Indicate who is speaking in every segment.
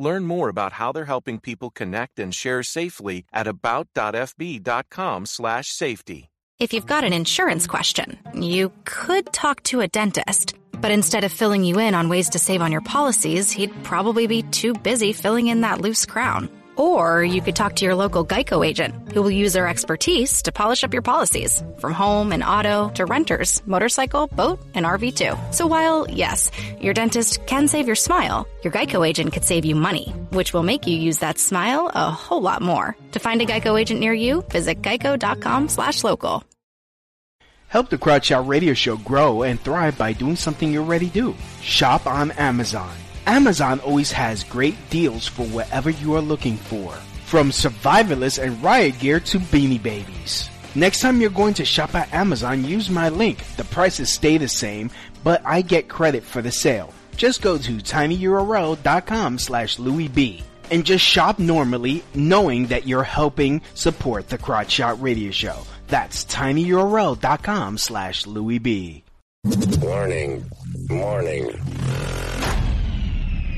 Speaker 1: Learn more about how they're helping people connect and share safely at about.fb.com/safety.
Speaker 2: If you've got an insurance question, you could talk to a dentist. But instead of filling you in on ways to save on your policies, he'd probably be too busy filling in that loose crown. Or you could talk to your local Geico agent, who will use their expertise to polish up your policies, from home and auto to renters, motorcycle, boat, and RV too. So while, yes, your dentist can save your smile, your Geico agent could save you money, which will make you use that smile a whole lot more. To find a Geico agent near you, visit geico.com slash local.
Speaker 3: Help the Crotch Shot Radio Show grow and thrive by doing something you already do. Shop on Amazon. Amazon always has great deals for whatever you are looking for. From survivalists and riot gear to beanie babies. Next time you're going to shop at Amazon, use my link. The prices stay the same, but I get credit for the sale. Just go to tinyurl.com slash B and just shop normally knowing that you're helping support the Crotch Shot Radio Show. That's tinyurl.com slash B.
Speaker 4: Warning. Warning.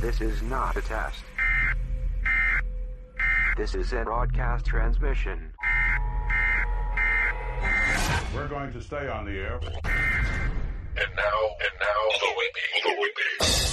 Speaker 5: This is not a test. This is a broadcast transmission.
Speaker 6: We're going to stay on the air.
Speaker 7: And now, and now, Louis B. Louis B.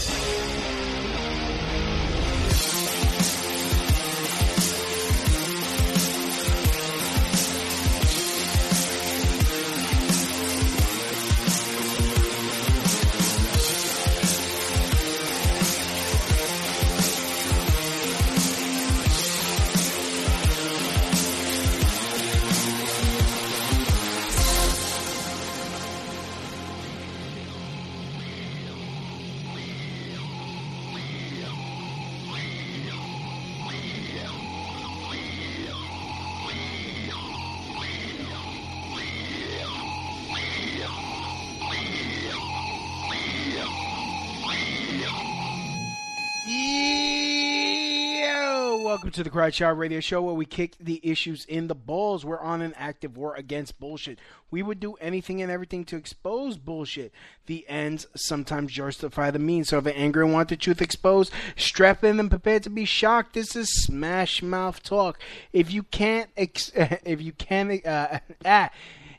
Speaker 3: to the Crotch Shot Radio Show where we kick the issues in the balls. We're on an active war against bullshit. We would do anything and everything to expose bullshit. The ends sometimes justify the means. So if you're angry and want the truth exposed, strap in and prepare to be shocked. This is Smash Mouth Talk. If you can't, ex- if you can't, uh, ah,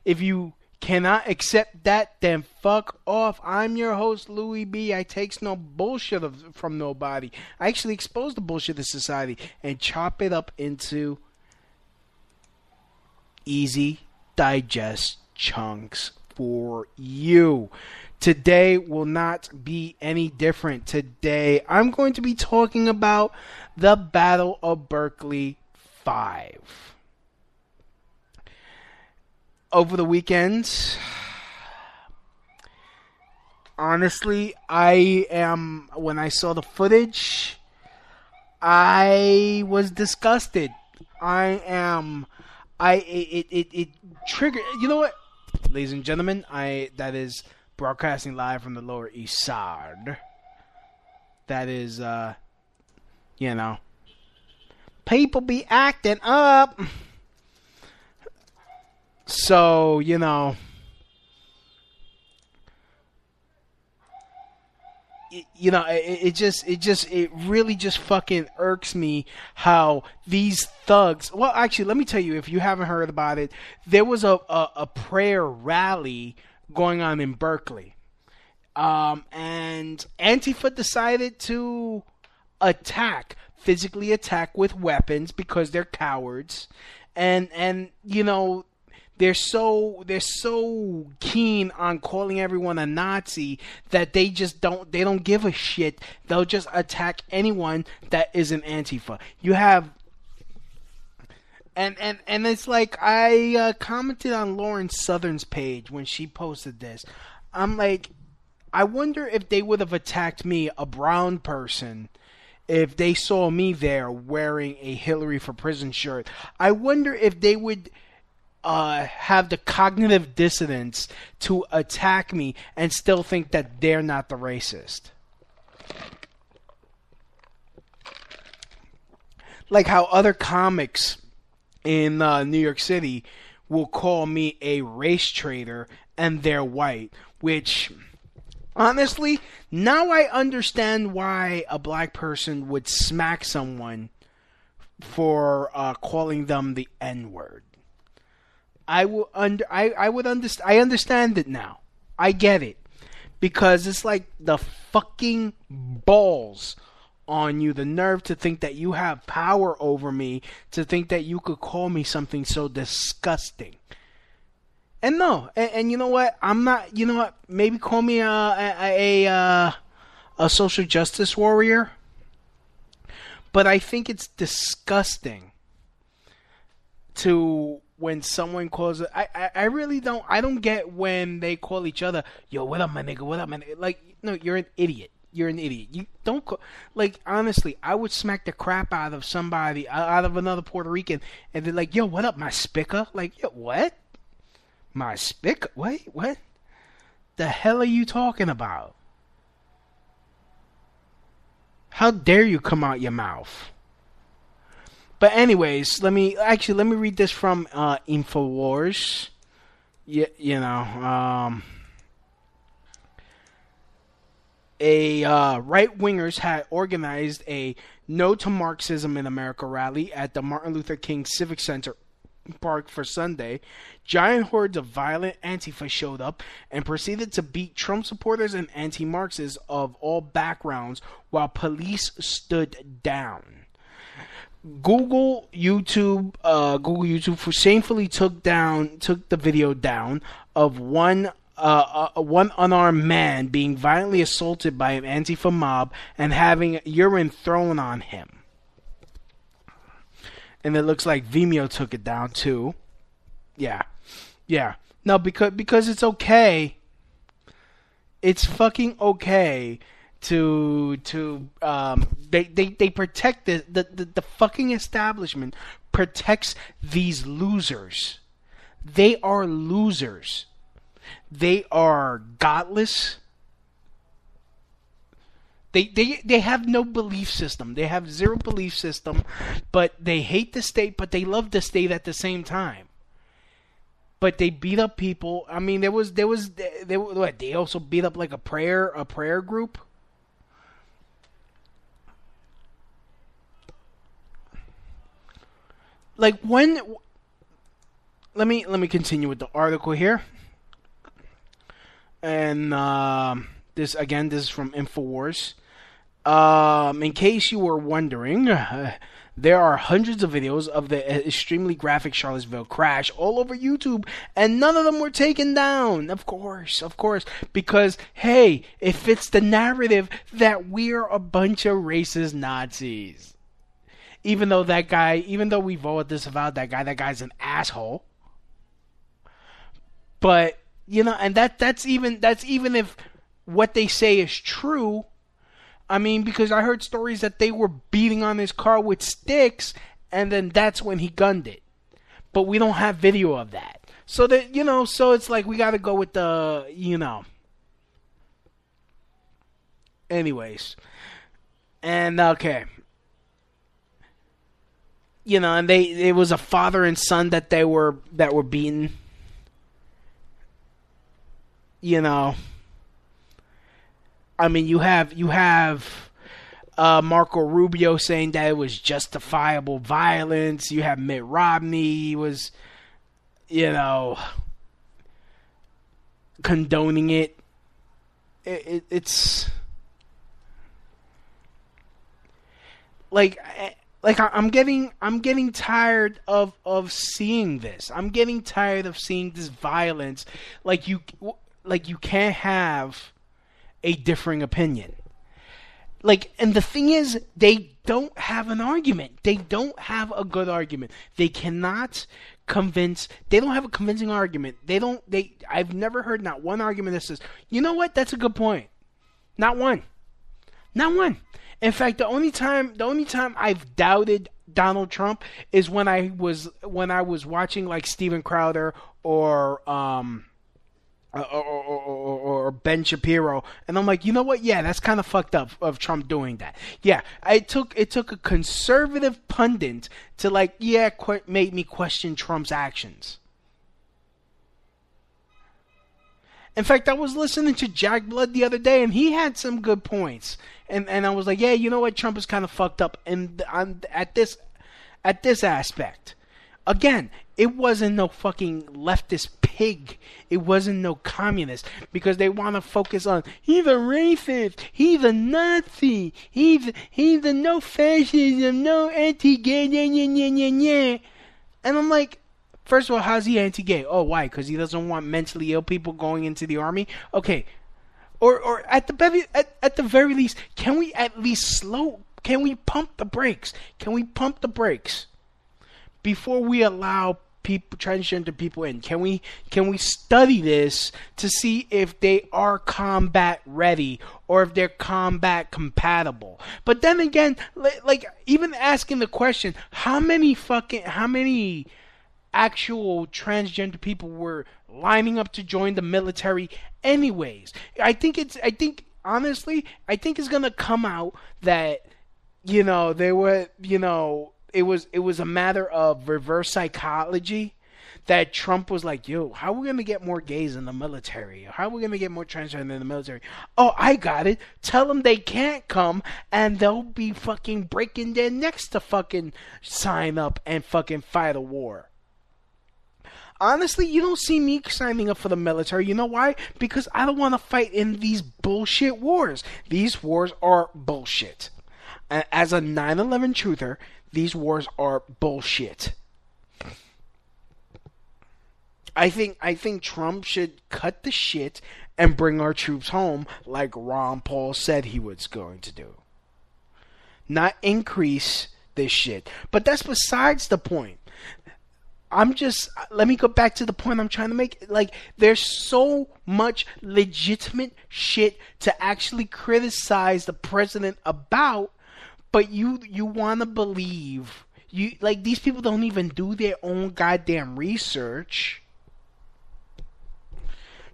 Speaker 3: if you cannot accept that, then fuck off. I'm your host, Louis B. I takes no bullshit of, from nobody. I actually expose the bullshit of society and chop it up into easy digest chunks for you. Today will not be any different. Today I'm going to be talking about the Battle of Berkeley 5 over the weekend. Honestly, I am when I saw the footage, I was disgusted. I am I it it, it triggered you know what? Ladies and gentlemen, I that is broadcasting live from the Lower East Side. That is uh you know people be acting up. So, you know, you know, it, it just, it just, it really just fucking irks me how these thugs. Well, actually, let me tell you, if you haven't heard about it, there was a a, a prayer rally going on in Berkeley, um, and Antifa decided to attack, physically attack with weapons because they're cowards, and and you know they're so they're so keen on calling everyone a Nazi that they just don't they don't give a shit. They'll just attack anyone that is an Antifa. You have and and and it's like I uh, commented on Lauren Southern's page when she posted this. I'm like, I wonder if they would have attacked me, a brown person, if they saw me there wearing a Hillary for Prison shirt. I wonder if they would uh, have the cognitive dissonance to attack me and still think that they're not the racist. Like how other comics in uh, New York City will call me a race traitor and they're white, which honestly, now I understand why a black person would smack someone for uh, calling them the N word. I will under I, I would understand I understand it now. I get it. Because it's like the fucking balls on you, the nerve to think that you have power over me, to think that you could call me something so disgusting. And no, and, and you know what? I'm not. You know what? Maybe call me a a a, a, uh, a social justice warrior. But I think it's disgusting to when someone calls. I, I I really don't. I don't get when they call each other. Yo, what up, my nigga? What up, man? Like, no, you're an idiot you're an idiot. You don't call, like honestly. I would smack the crap out of somebody out of another Puerto Rican, and they're like, "Yo, what up, my spicker?" Like, yo, what? My spick? Wait, what? The hell are you talking about? How dare you come out your mouth? But anyways, let me actually let me read this from uh, Infowars. You, you know, um, a uh, right wingers had organized a No to Marxism in America rally at the Martin Luther King Civic Center Park for Sunday. Giant hordes of violent Antifa showed up and proceeded to beat Trump supporters and anti Marxists of all backgrounds while police stood down. Google YouTube, uh, Google YouTube shamefully took down took the video down of one uh, uh, one unarmed man being violently assaulted by an Antifa mob and having urine thrown on him. And it looks like Vimeo took it down too. Yeah, yeah. No, because because it's okay. It's fucking okay to to um they they, they protect the, the the the fucking establishment protects these losers. They are losers they are godless. They, they, they have no belief system. They have zero belief system, but they hate the state, but they love the state at the same time. But they beat up people. I mean, there was there was they what, they also beat up like a prayer a prayer group. Like when let me let me continue with the article here. And uh, this again, this is from Infowars. Um, in case you were wondering, uh, there are hundreds of videos of the extremely graphic Charlottesville crash all over YouTube, and none of them were taken down. Of course, of course, because hey, it fits the narrative that we're a bunch of racist Nazis. Even though that guy, even though we've all disavowed that guy, that guy's an asshole. But you know, and that that's even that's even if what they say is true. I mean, because I heard stories that they were beating on his car with sticks, and then that's when he gunned it. But we don't have video of that. So that you know, so it's like we got to go with the you know. Anyways, and okay, you know, and they it was a father and son that they were that were beaten you know, I mean, you have you have uh, Marco Rubio saying that it was justifiable violence. You have Mitt Romney. Was, you know, condoning it. it, it it's like like I, I'm getting I'm getting tired of of seeing this. I'm getting tired of seeing this violence. Like you like you can't have a differing opinion. Like and the thing is they don't have an argument. They don't have a good argument. They cannot convince they don't have a convincing argument. They don't they I've never heard not one argument that says, "You know what? That's a good point." Not one. Not one. In fact, the only time the only time I've doubted Donald Trump is when I was when I was watching like Steven Crowder or um or, or, or, or, Ben Shapiro, and I'm like, you know what? Yeah, that's kind of fucked up of Trump doing that. Yeah, it took it took a conservative pundit to like, yeah, qu- made me question Trump's actions. In fact, I was listening to Jack Blood the other day, and he had some good points. And and I was like, yeah, you know what? Trump is kind of fucked up, and on at this at this aspect. Again, it wasn't no fucking leftist pig. It wasn't no communist because they want to focus on he's a racist, he's a Nazi, he's he's a no fascism, no anti-gay, yeah, yeah, yeah, yeah, yeah. And I'm like, First of all, how's he anti-gay? Oh, why? Because he doesn't want mentally ill people going into the army. Okay, or or at the very at, at the very least, can we at least slow? Can we pump the brakes? Can we pump the brakes before we allow people transgender people in? Can we can we study this to see if they are combat ready or if they're combat compatible? But then again, like even asking the question, how many fucking how many actual transgender people were lining up to join the military anyways. I think it's I think honestly, I think it's going to come out that you know, they were, you know, it was it was a matter of reverse psychology that Trump was like, "Yo, how are we gonna get more gays in the military? How are we gonna get more transgender in the military?" Oh, I got it. Tell them they can't come, and they'll be fucking breaking their necks to fucking sign up and fucking fight a war honestly, you don't see me signing up for the military. You know why? Because I don't want to fight in these bullshit wars. These wars are bullshit. As a 9 11 truther, these wars are bullshit. I think I think Trump should cut the shit and bring our troops home like Ron Paul said he was going to do. Not increase this shit. But that's besides the point. I'm just let me go back to the point I'm trying to make. Like there's so much legitimate shit to actually criticize the president about, but you you want to believe you like these people don't even do their own goddamn research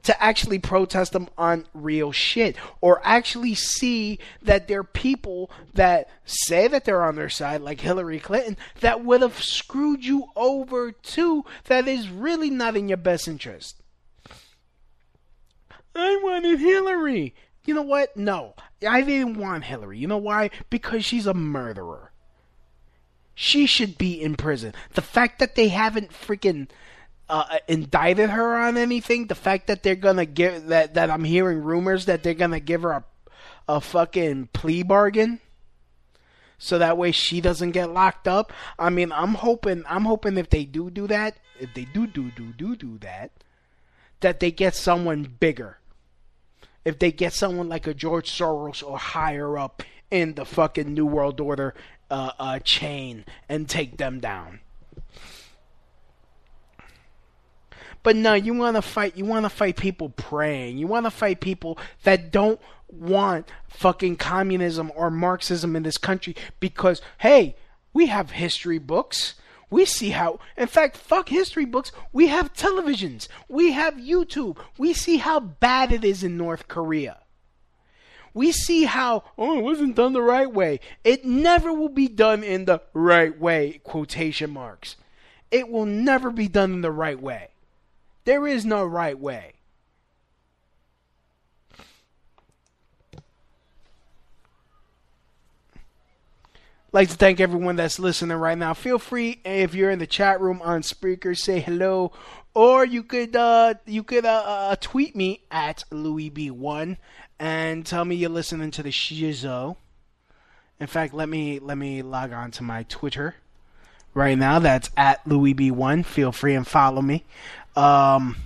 Speaker 3: to actually protest them on real shit or actually see that there are people that say that they're on their side, like Hillary Clinton, that would have screwed you over too, that is really not in your best interest. I wanted Hillary. You know what? No, I didn't want Hillary. You know why? Because she's a murderer. She should be in prison. The fact that they haven't freaking uh, indicted her on anything. The fact that they're gonna give that that I'm hearing rumors that they're gonna give her a a fucking plea bargain, so that way she doesn't get locked up. I mean, I'm hoping I'm hoping if they do do that, if they do do do do do that, that they get someone bigger. If they get someone like a George Soros or higher up in the fucking New World Order uh, uh, chain and take them down. But no, you want to fight. You want to fight people praying. You want to fight people that don't want fucking communism or Marxism in this country because hey, we have history books. We see how, in fact, fuck history books. We have televisions. We have YouTube. We see how bad it is in North Korea. We see how, oh, it wasn't done the right way. It never will be done in the right way, quotation marks. It will never be done in the right way. There is no right way. like to thank everyone that's listening right now. Feel free if you're in the chat room on Spreaker, say hello, or you could uh, you could uh, uh, tweet me at Louis B one and tell me you're listening to the Shizo In fact, let me let me log on to my Twitter right now. That's at Louis B1. Feel free and follow me. Um,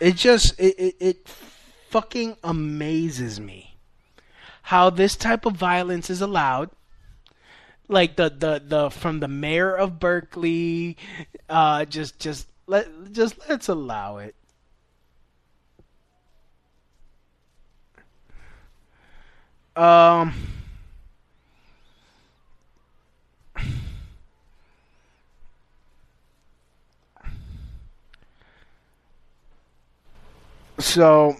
Speaker 3: it just it, it, it fucking amazes me how this type of violence is allowed. Like the the the from the mayor of Berkeley uh just just let just let's allow it. Um so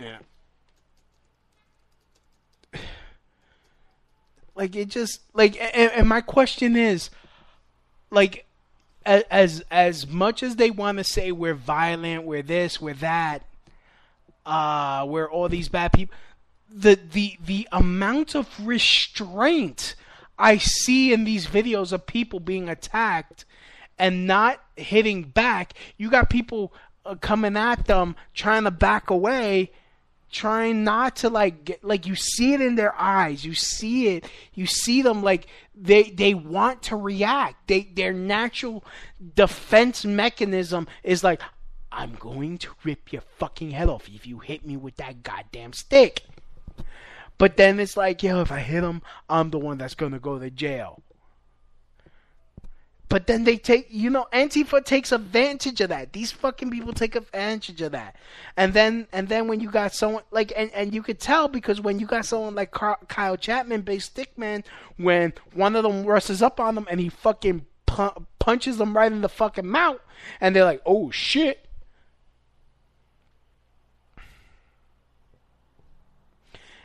Speaker 3: yeah. Like it just like and, and my question is like as as much as they want to say we're violent we're this we're that uh we're all these bad people the the the amount of restraint i see in these videos of people being attacked and not hitting back. You got people uh, coming at them trying to back away trying not to like get, like you see it in their eyes. You see it. You see them like they they want to react. They their natural defense mechanism is like i'm going to rip your fucking head off if you hit me with that goddamn stick. But then it's like yo if i hit him i'm the one that's to go to jail but then they take, you know, Antifa takes advantage of that. These fucking people take advantage of that. And then, and then when you got someone like, and, and you could tell because when you got someone like Kyle Chapman, based stickman, when one of them rushes up on them and he fucking pu- punches them right in the fucking mouth, and they're like, oh shit.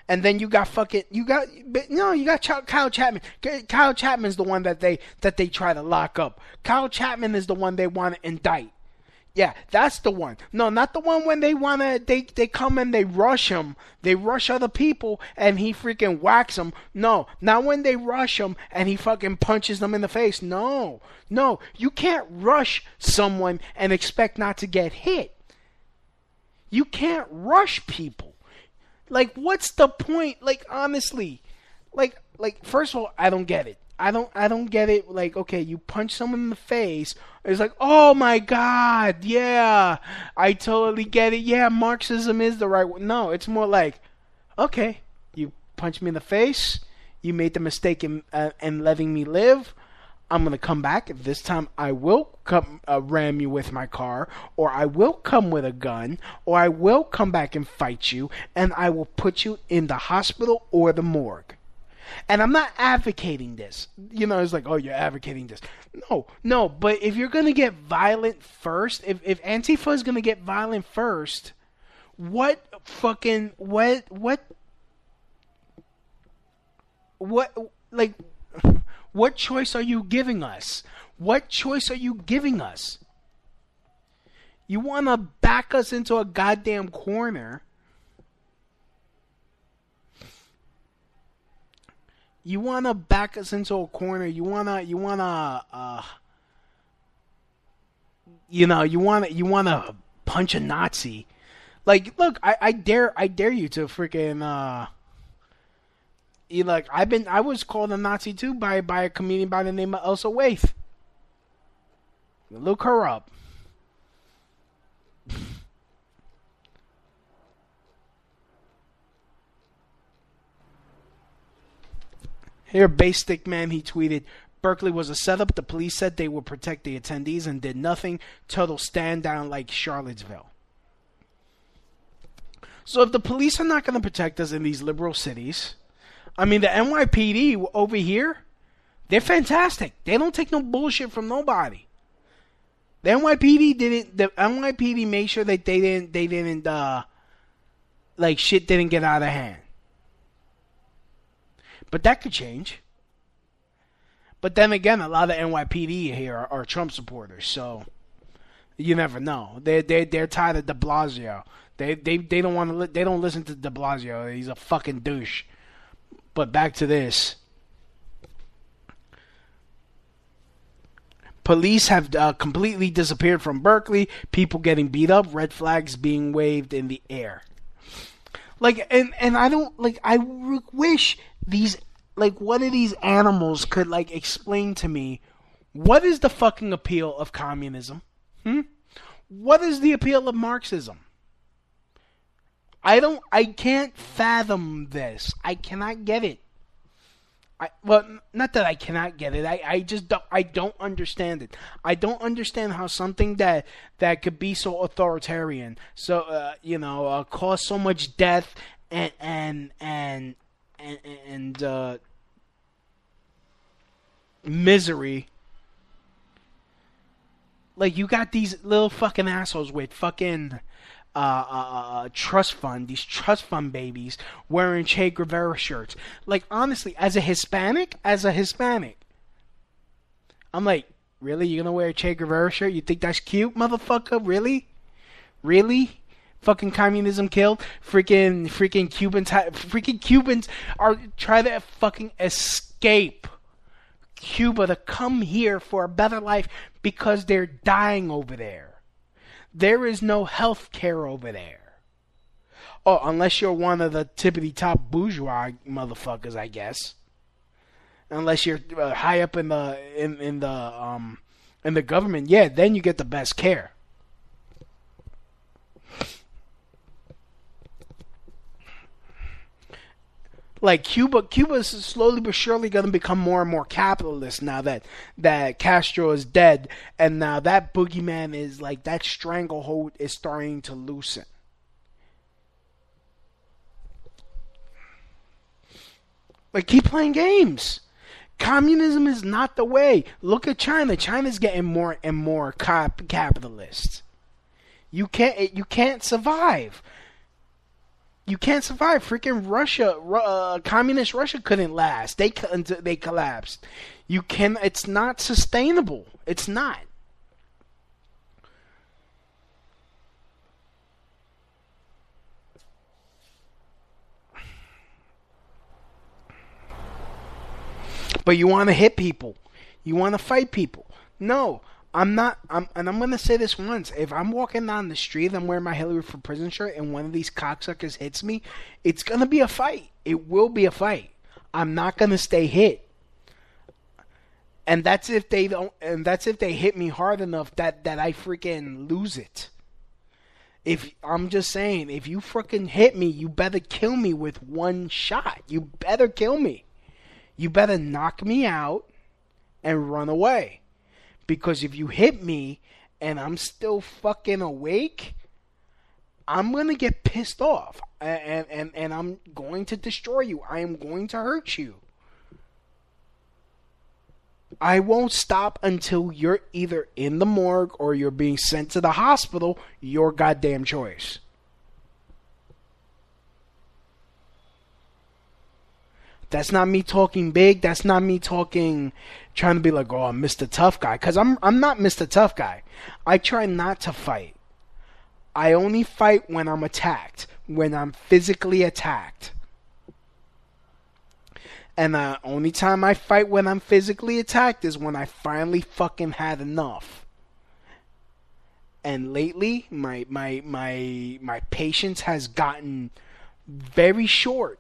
Speaker 3: And then you got fucking you got no you got Kyle Chapman. Kyle Chapman's the one that they that they try to lock up. Kyle Chapman is the one they want to indict. Yeah, that's the one. No, not the one when they wanna they they come and they rush him. They rush other people and he freaking whacks them. No, not when they rush him and he fucking punches them in the face. No, no, you can't rush someone and expect not to get hit. You can't rush people. Like, what's the point? Like, honestly, like, like first of all, I don't get it. I don't, I don't get it. Like, okay, you punch someone in the face. It's like, oh my god, yeah, I totally get it. Yeah, Marxism is the right one. No, it's more like, okay, you punch me in the face. You made the mistake in, uh, in letting me live. I'm gonna come back. This time I will come uh, ram you with my car, or I will come with a gun, or I will come back and fight you, and I will put you in the hospital or the morgue. And I'm not advocating this. You know, it's like, oh, you're advocating this. No, no. But if you're gonna get violent first, if if Antifa is gonna get violent first, what fucking what what what like what choice are you giving us? What choice are you giving us? You want to back us into a goddamn corner. You want to back us into a corner. You want to you want to uh you know, you want to you want to punch a Nazi. Like, look, I, I dare I dare you to freaking uh you like I've been I was called a Nazi too by by a comedian by the name of Elsa Waith. Look her up. Here, Based Stickman, he tweeted, Berkeley was a setup. The police said they would protect the attendees and did nothing. Total stand down like Charlottesville. So if the police are not going to protect us in these liberal cities, I mean, the NYPD over here, they're fantastic. They don't take no bullshit from nobody. The NYPD didn't. The NYPD made sure that they didn't. They didn't. uh Like shit didn't get out of hand. But that could change. But then again, a lot of NYPD here are, are Trump supporters, so you never know. They they they're tired of De Blasio. They they they don't want to. Li- they don't listen to De Blasio. He's a fucking douche. But back to this. Police have uh, completely disappeared from Berkeley. People getting beat up, red flags being waved in the air. Like, and and I don't like. I wish these like one of these animals could like explain to me what is the fucking appeal of communism? Hmm? What is the appeal of Marxism? I don't I can't fathom this. I cannot get it. I well not that I cannot get it. I, I just don't I don't understand it. I don't understand how something that that could be so authoritarian, so uh, you know, uh, cause so much death and and and and, and uh, misery like you got these little fucking assholes with fucking uh, uh, uh, trust fund, these trust fund babies wearing Che Guevara shirts. Like honestly, as a Hispanic, as a Hispanic, I'm like, really? You're gonna wear a Che Guevara shirt? You think that's cute, motherfucker? Really? Really? Fucking communism killed. Freaking, freaking Cubans. Freaking Cubans are trying to fucking escape Cuba to come here for a better life because they're dying over there. There is no health care over there. Oh, unless you're one of the tippity top bourgeois motherfuckers, I guess. Unless you're uh, high up in the in in the um in the government, yeah, then you get the best care. Like Cuba, Cuba is slowly but surely going to become more and more capitalist now that that Castro is dead, and now that boogeyman is like that stranglehold is starting to loosen. Like keep playing games. Communism is not the way. Look at China. China's getting more and more cap- capitalist. You can't you can't survive you can't survive. Freaking Russia, uh, communist Russia couldn't last. They they collapsed. You can. It's not sustainable. It's not. But you want to hit people. You want to fight people. No, I'm not. I'm, and I'm gonna say this once: if I'm walking down the street, I'm wearing my Hillary for Prison shirt, and one of these cocksuckers hits me, it's gonna be a fight. It will be a fight. I'm not gonna stay hit. And that's if they don't. And that's if they hit me hard enough that that I freaking lose it. If I'm just saying, if you freaking hit me, you better kill me with one shot. You better kill me. You better knock me out and run away because if you hit me and I'm still fucking awake, I'm gonna get pissed off and, and, and I'm going to destroy you. I am going to hurt you. I won't stop until you're either in the morgue or you're being sent to the hospital, your goddamn choice. That's not me talking big. That's not me talking trying to be like, "Oh, I'm Mr. Tough Guy," cuz I'm I'm not Mr. Tough Guy. I try not to fight. I only fight when I'm attacked, when I'm physically attacked. And the only time I fight when I'm physically attacked is when I finally fucking had enough. And lately, my my my my patience has gotten very short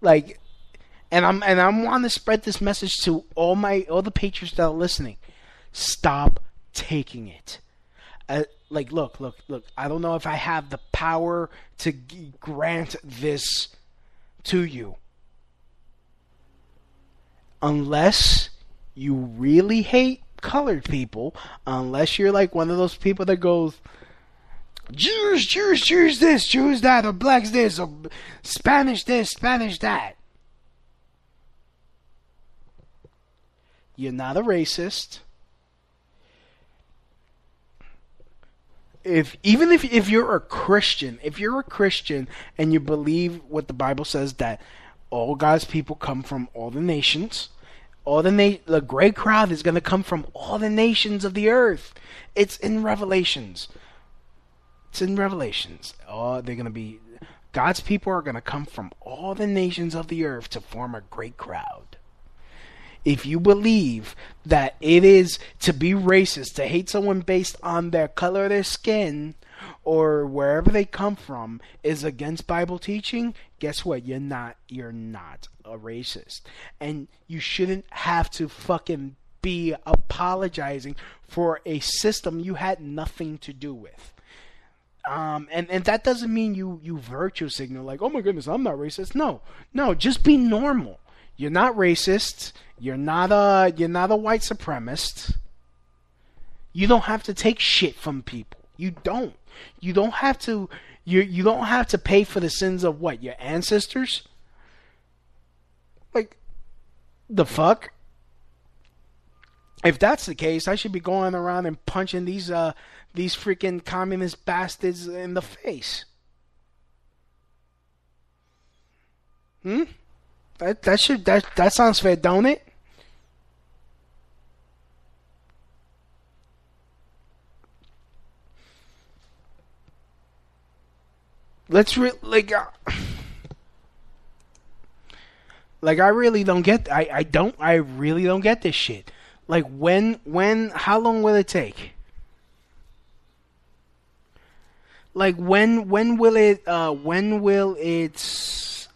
Speaker 3: Like, and I'm and I'm want to spread this message to all my all the patriots that are listening. Stop taking it. Uh, like, look, look, look. I don't know if I have the power to g- grant this to you, unless you really hate colored people. Unless you're like one of those people that goes. Jews, Jews, Jews this, Jews that, or blacks this, or Spanish this, Spanish that. You're not a racist. If even if if you're a Christian, if you're a Christian and you believe what the Bible says that all God's people come from all the nations, all the na- the great crowd is going to come from all the nations of the earth. It's in Revelations. It's in Revelations. Oh, they're going to be God's people are going to come from all the nations of the earth to form a great crowd. If you believe that it is to be racist, to hate someone based on their color of their skin or wherever they come from is against Bible teaching, guess what? You're not you're not a racist. And you shouldn't have to fucking be apologizing for a system you had nothing to do with. Um, and, and that doesn't mean you, you virtue signal like, oh my goodness, I'm not racist. No, no, just be normal. You're not racist. You're not a you're not a white supremacist. You don't have to take shit from people. You don't. You don't have to you you don't have to pay for the sins of what your ancestors. Like the fuck. If that's the case, I should be going around and punching these uh these freaking communist bastards in the face. Hmm? That that should that that sounds fair, don't it? Let's re- like uh, like I really don't get I I don't I really don't get this shit. Like when when how long will it take? Like when when will it uh when will it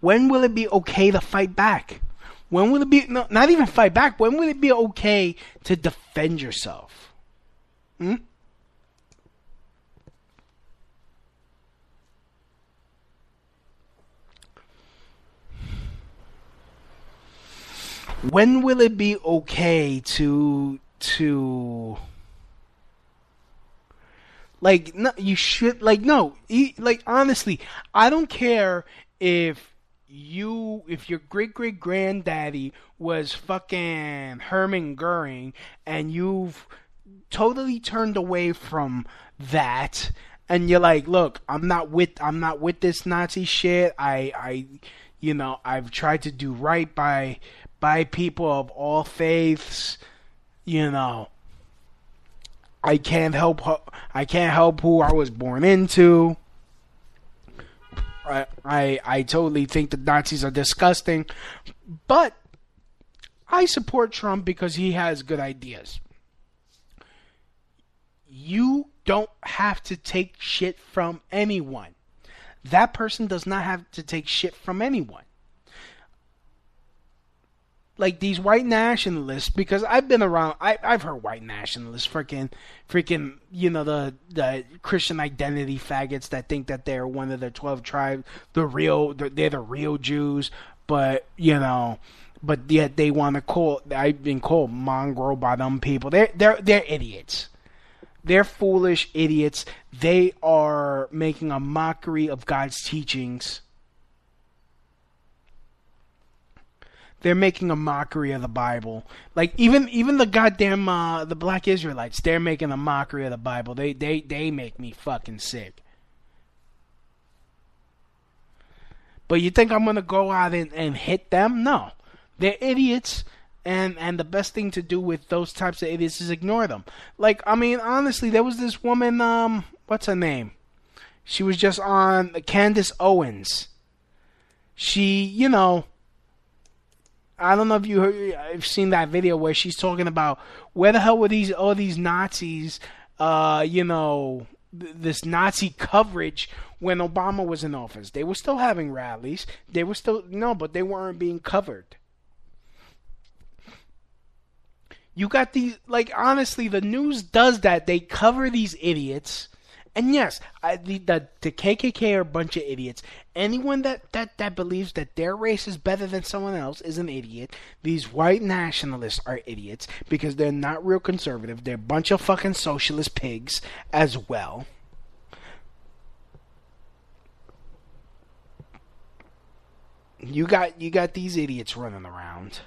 Speaker 3: when will it be okay to fight back? When will it be no, not even fight back? When will it be okay to defend yourself? Hmm? When will it be okay to to like no, you should like no, like honestly, I don't care if you if your great great granddaddy was fucking Hermann Goering and you've totally turned away from that and you're like, look, I'm not with I'm not with this Nazi shit. I I you know, I've tried to do right by by people of all faiths, you know. I can't help I can't help who I was born into. I, I I totally think the Nazis are disgusting, but I support Trump because he has good ideas. You don't have to take shit from anyone. That person does not have to take shit from anyone like these white nationalists because I've been around I I've heard white nationalists freaking freaking you know the the Christian identity faggots that think that they're one of the 12 tribes the real they're the real Jews but you know but yet they want to call I've been called mongrel by them people. They're they're they're idiots. They're foolish idiots. They are making a mockery of God's teachings they're making a mockery of the Bible. Like even even the goddamn uh, the black Israelites, they're making a mockery of the Bible. They they they make me fucking sick. But you think I'm gonna go out and, and hit them? No. They're idiots and and the best thing to do with those types of idiots is ignore them. Like I mean honestly, there was this woman um what's her name? She was just on Candace Owens. She, you know, I don't know if you heard, I've seen that video where she's talking about where the hell were these all these Nazis, uh, you know, th- this Nazi coverage when Obama was in office. They were still having rallies. They were still no, but they weren't being covered. You got these like honestly, the news does that. They cover these idiots and yes, I, the, the, the KKK are a bunch of idiots. Anyone that, that, that believes that their race is better than someone else is an idiot. These white nationalists are idiots because they're not real conservative. They're a bunch of fucking socialist pigs as well. You got you got these idiots running around.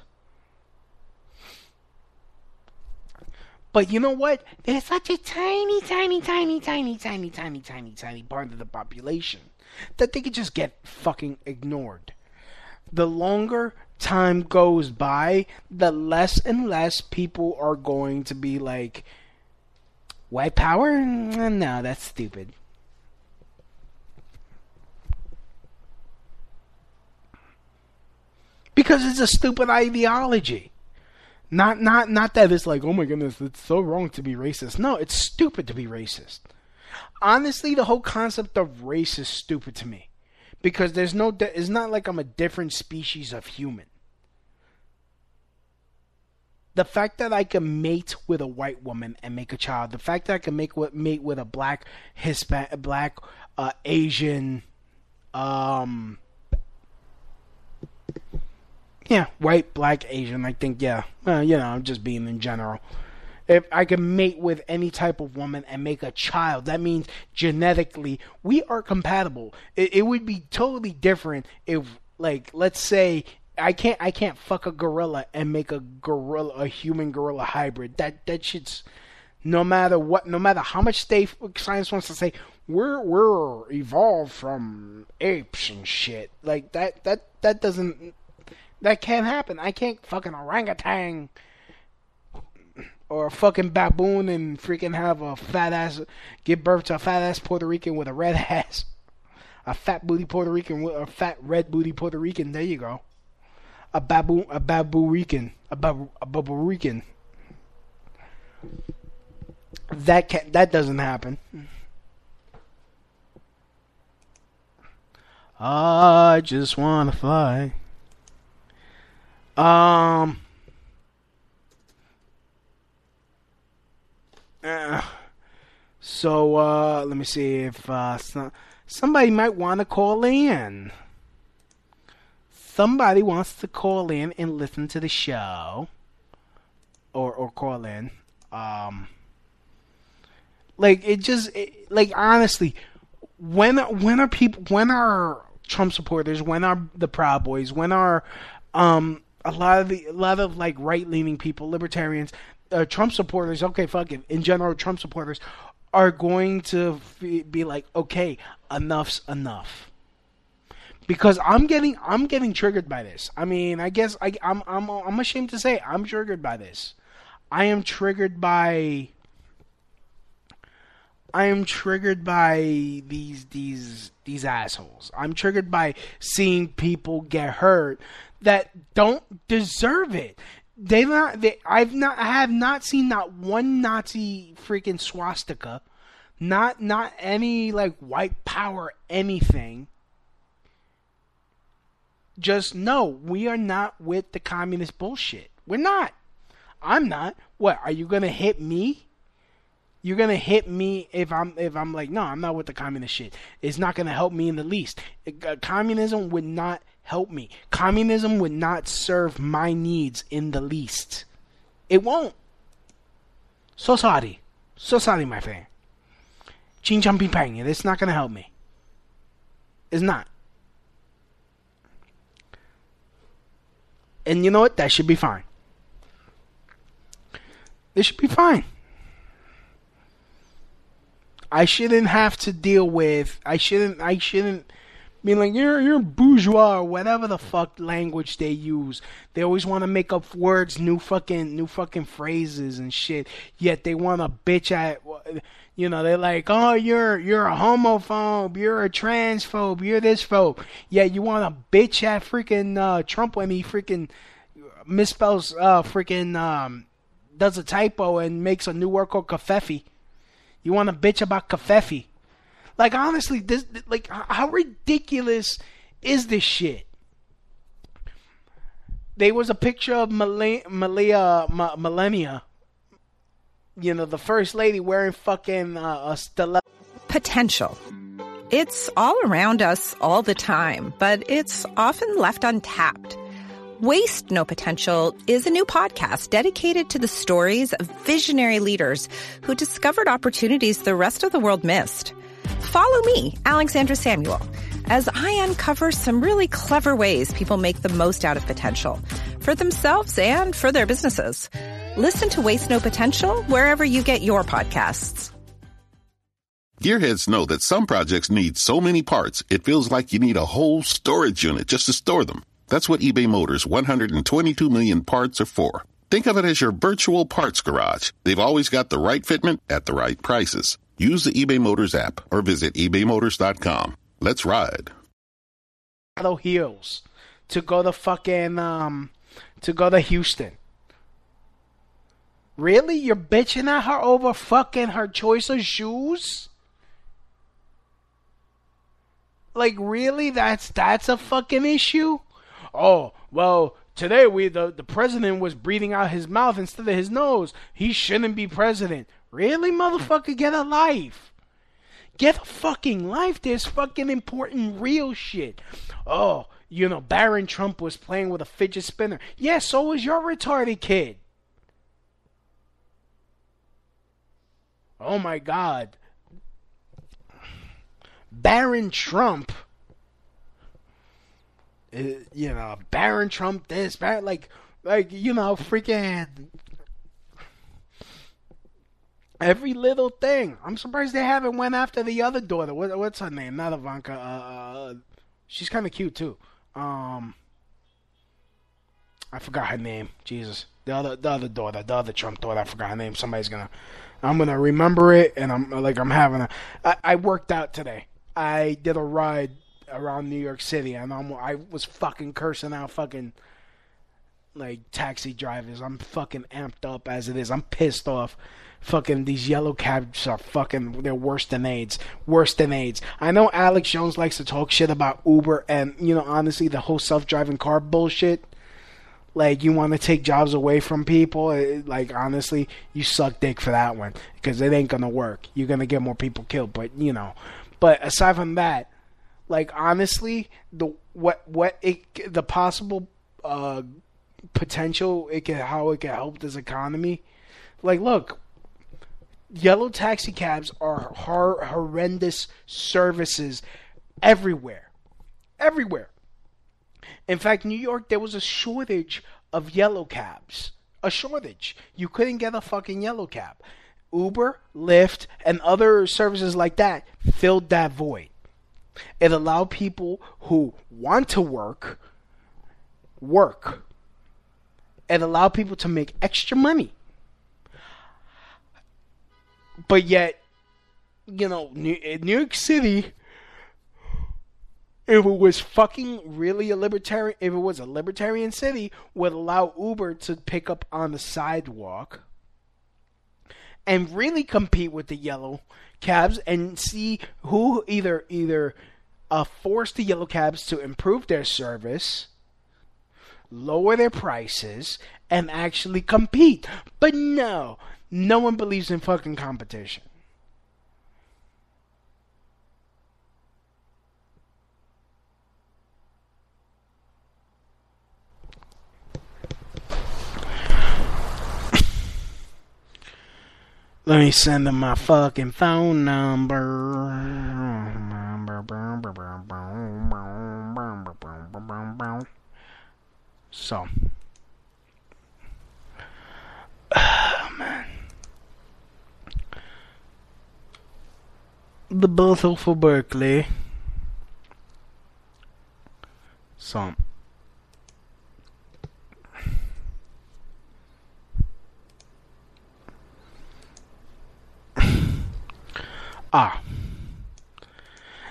Speaker 3: But you know what? They're such a tiny, tiny, tiny, tiny, tiny, tiny, tiny, tiny part of the population that they could just get fucking ignored. The longer time goes by, the less and less people are going to be like, white power? Mm, no, that's stupid. because it's a stupid ideology. Not not not that it's like, oh my goodness, it's so wrong to be racist. No, it's stupid to be racist. Honestly, the whole concept of race is stupid to me because there's no. It's not like I'm a different species of human. The fact that I can mate with a white woman and make a child, the fact that I can make what mate with a black Hispanic, black uh, Asian, um, yeah, white, black, Asian. I think, yeah, you know, I'm just being in general. If I can mate with any type of woman and make a child, that means genetically we are compatible. It, it would be totally different if, like, let's say I can't I can't fuck a gorilla and make a gorilla a human gorilla hybrid. That that shit's no matter what, no matter how much they, science wants to say we're we're evolved from apes and shit. Like that that that doesn't that can't happen. I can't fucking orangutan or a fucking baboon and freaking have a fat ass give birth to a fat ass Puerto Rican with a red ass. A fat booty Puerto Rican with a fat red booty Puerto Rican. There you go. A baboon, a babu Rican, a babu, Rican. That can that doesn't happen. I just wanna fly. Um. Uh, so uh, let me see if uh, some, somebody might want to call in. Somebody wants to call in and listen to the show, or or call in. Um, like it just it, like honestly, when when are people when are Trump supporters, when are the Proud Boys, when are um a lot of the a lot of like right leaning people, libertarians, uh, Trump supporters. Okay, fuck it. In general, Trump supporters are going to be like, okay, enough's enough. Because I'm getting I'm getting triggered by this. I mean, I guess I, I'm I'm I'm ashamed to say I'm triggered by this. I am triggered by I am triggered by these these these assholes. I'm triggered by seeing people get hurt that don't deserve it. They not. They, I've not. I have not seen not one Nazi freaking swastika. Not not any like white power anything. Just no, we are not with the communist bullshit. We're not. I'm not. What are you gonna hit me? You're gonna hit me if I'm if I'm like no, I'm not with the communist shit. It's not gonna help me in the least. Uh, communism would not help me. Communism would not serve my needs in the least. It won't. So sorry. So sorry, my friend. Ching chong ping pang. It's not going to help me. It's not. And you know what? That should be fine. It should be fine. I shouldn't have to deal with. I shouldn't. I shouldn't being like you're you're bourgeois or whatever the fuck language they use. They always want to make up words, new fucking new fucking phrases and shit. Yet they want to bitch at you know, they're like, "Oh, you're you're a homophobe, you're a transphobe, you're this phobe." Yeah, you want to bitch at freaking uh, Trump when he freaking misspells uh freaking um does a typo and makes a new word called covfefe. You want to bitch about covfefe. Like honestly, this like how ridiculous is this shit? There was a picture of Malia, Malia Melania, you know, the first lady wearing fucking uh, a stiletto.
Speaker 8: Potential. It's all around us all the time, but it's often left untapped. Waste No Potential is a new podcast dedicated to the stories of visionary leaders who discovered opportunities the rest of the world missed. Follow me, Alexandra Samuel, as I uncover some really clever ways people make the most out of potential for themselves and for their businesses. Listen to Waste No Potential wherever you get your podcasts.
Speaker 9: Gearheads know that some projects need so many parts, it feels like you need a whole storage unit just to store them. That's what eBay Motors' 122 million parts are for. Think of it as your virtual parts garage. They've always got the right fitment at the right prices. Use the eBay Motors app or visit ebaymotors.com. Let's ride.
Speaker 3: Heels to go to fucking um to go to Houston. Really? You're bitching at her over fucking her choice of shoes? Like really? That's that's a fucking issue? Oh, well, today we the, the president was breathing out his mouth instead of his nose. He shouldn't be president. Really, motherfucker, get a life. Get a fucking life. There's fucking important real shit. Oh, you know, Barron Trump was playing with a fidget spinner. Yeah, so was your retarded kid. Oh my god. Barron Trump. Uh, you know, Barron Trump this, Barron, like, like, you know, freaking every little thing. I'm surprised they haven't went after the other daughter. What, what's her name? Not Ivanka. Uh, uh she's kind of cute too. Um, I forgot her name. Jesus, the other, the other daughter, the other Trump daughter. I forgot her name. Somebody's gonna, I'm gonna remember it, and I'm like, I'm having a. I, I worked out today. I did a ride around New York City, and I'm, I was fucking cursing out fucking like taxi drivers. I'm fucking amped up as it is. I'm pissed off fucking these yellow cabs are fucking they're worse than AIDS. Worse than AIDS. I know Alex Jones likes to talk shit about Uber and you know honestly the whole self-driving car bullshit. Like you want to take jobs away from people, it, like honestly, you suck dick for that one because it ain't gonna work. You're gonna get more people killed, but you know. But aside from that, like honestly, the what what it the possible uh potential it can how it can help this economy. Like, look, yellow taxi cabs are hor- horrendous services everywhere. Everywhere. In fact, New York, there was a shortage of yellow cabs. A shortage. You couldn't get a fucking yellow cab. Uber, Lyft, and other services like that filled that void. It allowed people who want to work work. It allowed people to make extra money but yet, you know, New, New York City, if it was fucking really a libertarian, if it was a libertarian city, would allow Uber to pick up on the sidewalk and really compete with the yellow cabs and see who either either uh, force the yellow cabs to improve their service, lower their prices, and actually compete. But no, no one believes in fucking competition. Let me send them my fucking phone number. So. Man. the battle for Berkeley. So. Ah.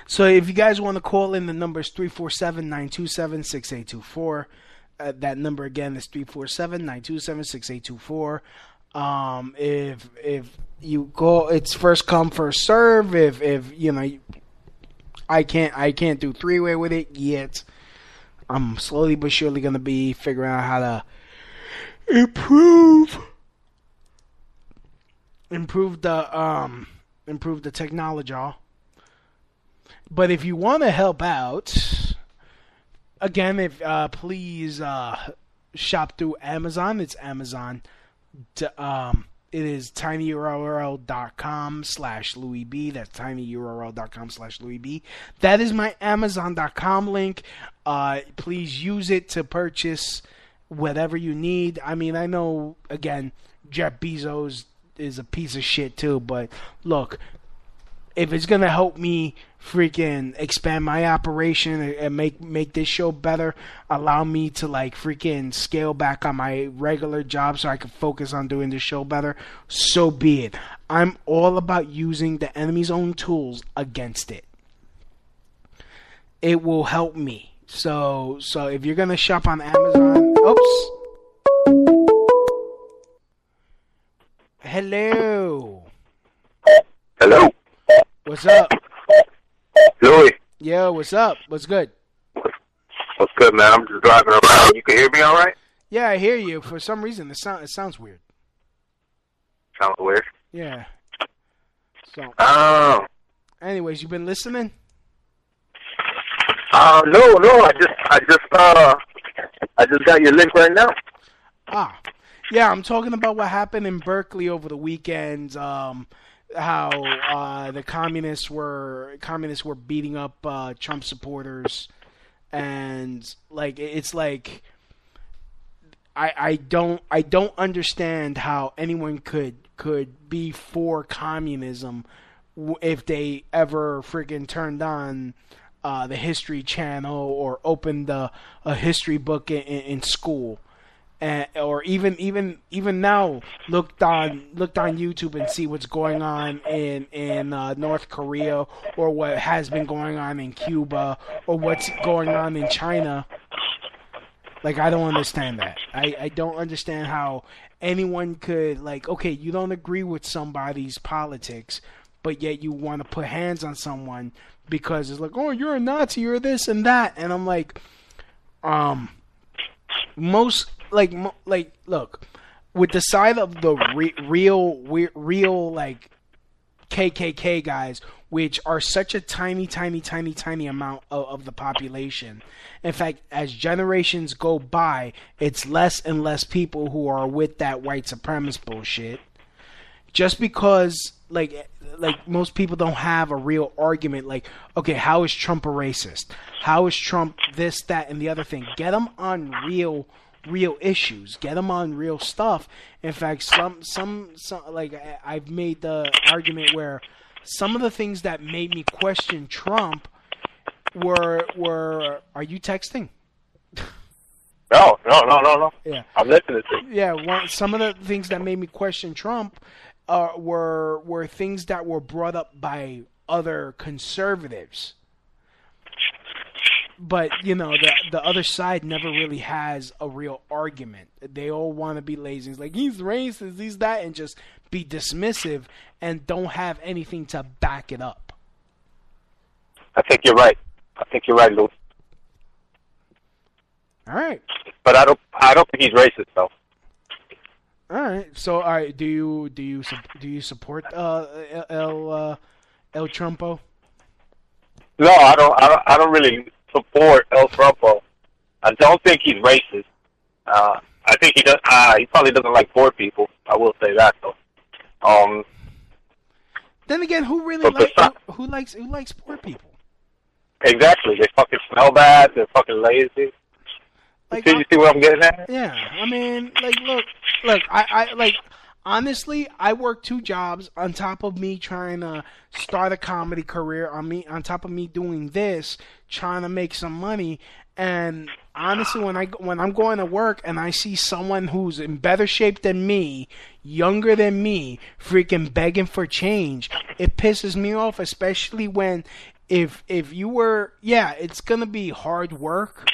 Speaker 3: So if you guys want to call in, the number is 347-927-6824. Uh, that number again is 347-927-6824. Um, if if you go, it's first come first serve. If if you know, I can't I can't do three way with it yet. I'm slowly but surely gonna be figuring out how to improve improve the um improve the technology. All. But if you want to help out, again, if uh, please uh, shop through Amazon. It's Amazon um, it is tinyurl.com slash Louis B. That's tinyurl.com slash Louis B. That is my Amazon.com link. Uh, please use it to purchase whatever you need. I mean, I know, again, Jeff Bezos is a piece of shit too, but look, if it's gonna help me freaking expand my operation and make make this show better, allow me to like freaking scale back on my regular job so I can focus on doing the show better, so be it. I'm all about using the enemy's own tools against it. It will help me. So so if you're gonna shop on Amazon, oops. Hello.
Speaker 10: Hello.
Speaker 3: What's up?
Speaker 10: Louis.
Speaker 3: Yo, what's up? What's good?
Speaker 10: What's good, man? I'm just driving around. You can hear me all right?
Speaker 3: Yeah, I hear you. For some reason, it sound it sounds weird.
Speaker 10: Sounds weird.
Speaker 3: Yeah. So,
Speaker 10: Oh.
Speaker 3: anyways, you been listening?
Speaker 10: Uh, no, no. I just, I just, uh, I just got your link right now.
Speaker 3: Ah, yeah. I'm talking about what happened in Berkeley over the weekend. Um, how uh, the communists were communists were beating up uh, Trump supporters, and like it's like I I don't I don't understand how anyone could could be for communism if they ever freaking turned on uh, the History Channel or opened a, a history book in, in, in school, and, or even even even now looked on looked on YouTube and see what's going on in in uh, North Korea or what has been going on in Cuba or what's going on in China. Like I don't understand that. I, I don't understand how anyone could like okay, you don't agree with somebody's politics, but yet you want to put hands on someone because it's like, "Oh, you're a Nazi, you're this and that." And I'm like um most like like look, with the side of the re- real real like KKK guys, which are such a tiny, tiny, tiny, tiny amount of, of the population. In fact, as generations go by, it's less and less people who are with that white supremacist bullshit. Just because, like, like most people don't have a real argument. Like, okay, how is Trump a racist? How is Trump this, that, and the other thing? Get them on real real issues. Get them on real stuff. In fact, some some, some like I've made the argument where some of the things that made me question Trump were were are you texting?
Speaker 10: No, no, no, no, no.
Speaker 3: Yeah.
Speaker 10: I'm listening to you.
Speaker 3: Yeah, one, some of the things that made me question Trump uh, were were things that were brought up by other conservatives. But you know, the the other side never really has a real argument. They all want to be lazy. It's like he's racist, he's that, and just be dismissive and don't have anything to back it up.
Speaker 10: I think you're right. I think you're right, Louis.
Speaker 3: All right,
Speaker 10: But I don't, I don't think he's racist though.
Speaker 3: all right. So, all right, do you do you do you support uh, El uh, El Trumpo?
Speaker 10: No, I don't. I don't, I don't really support El Trumpo. I don't think he's racist. Uh, I think he does. Uh, he probably doesn't like poor people. I will say that though. Um,
Speaker 3: Then again, who really likes who, who likes who likes poor people?
Speaker 10: exactly. They fucking smell bad. They're fucking lazy.
Speaker 3: Like,
Speaker 10: you see, you see what I'm getting at?
Speaker 3: Yeah, I mean, like, look, look, I, I like, honestly, I work two jobs on top of me trying to start a comedy career. On me, on top of me doing this, trying to make some money. And honestly, when I when I'm going to work and I see someone who's in better shape than me, younger than me, freaking begging for change, it pisses me off. Especially when, if if you were, yeah, it's gonna be hard work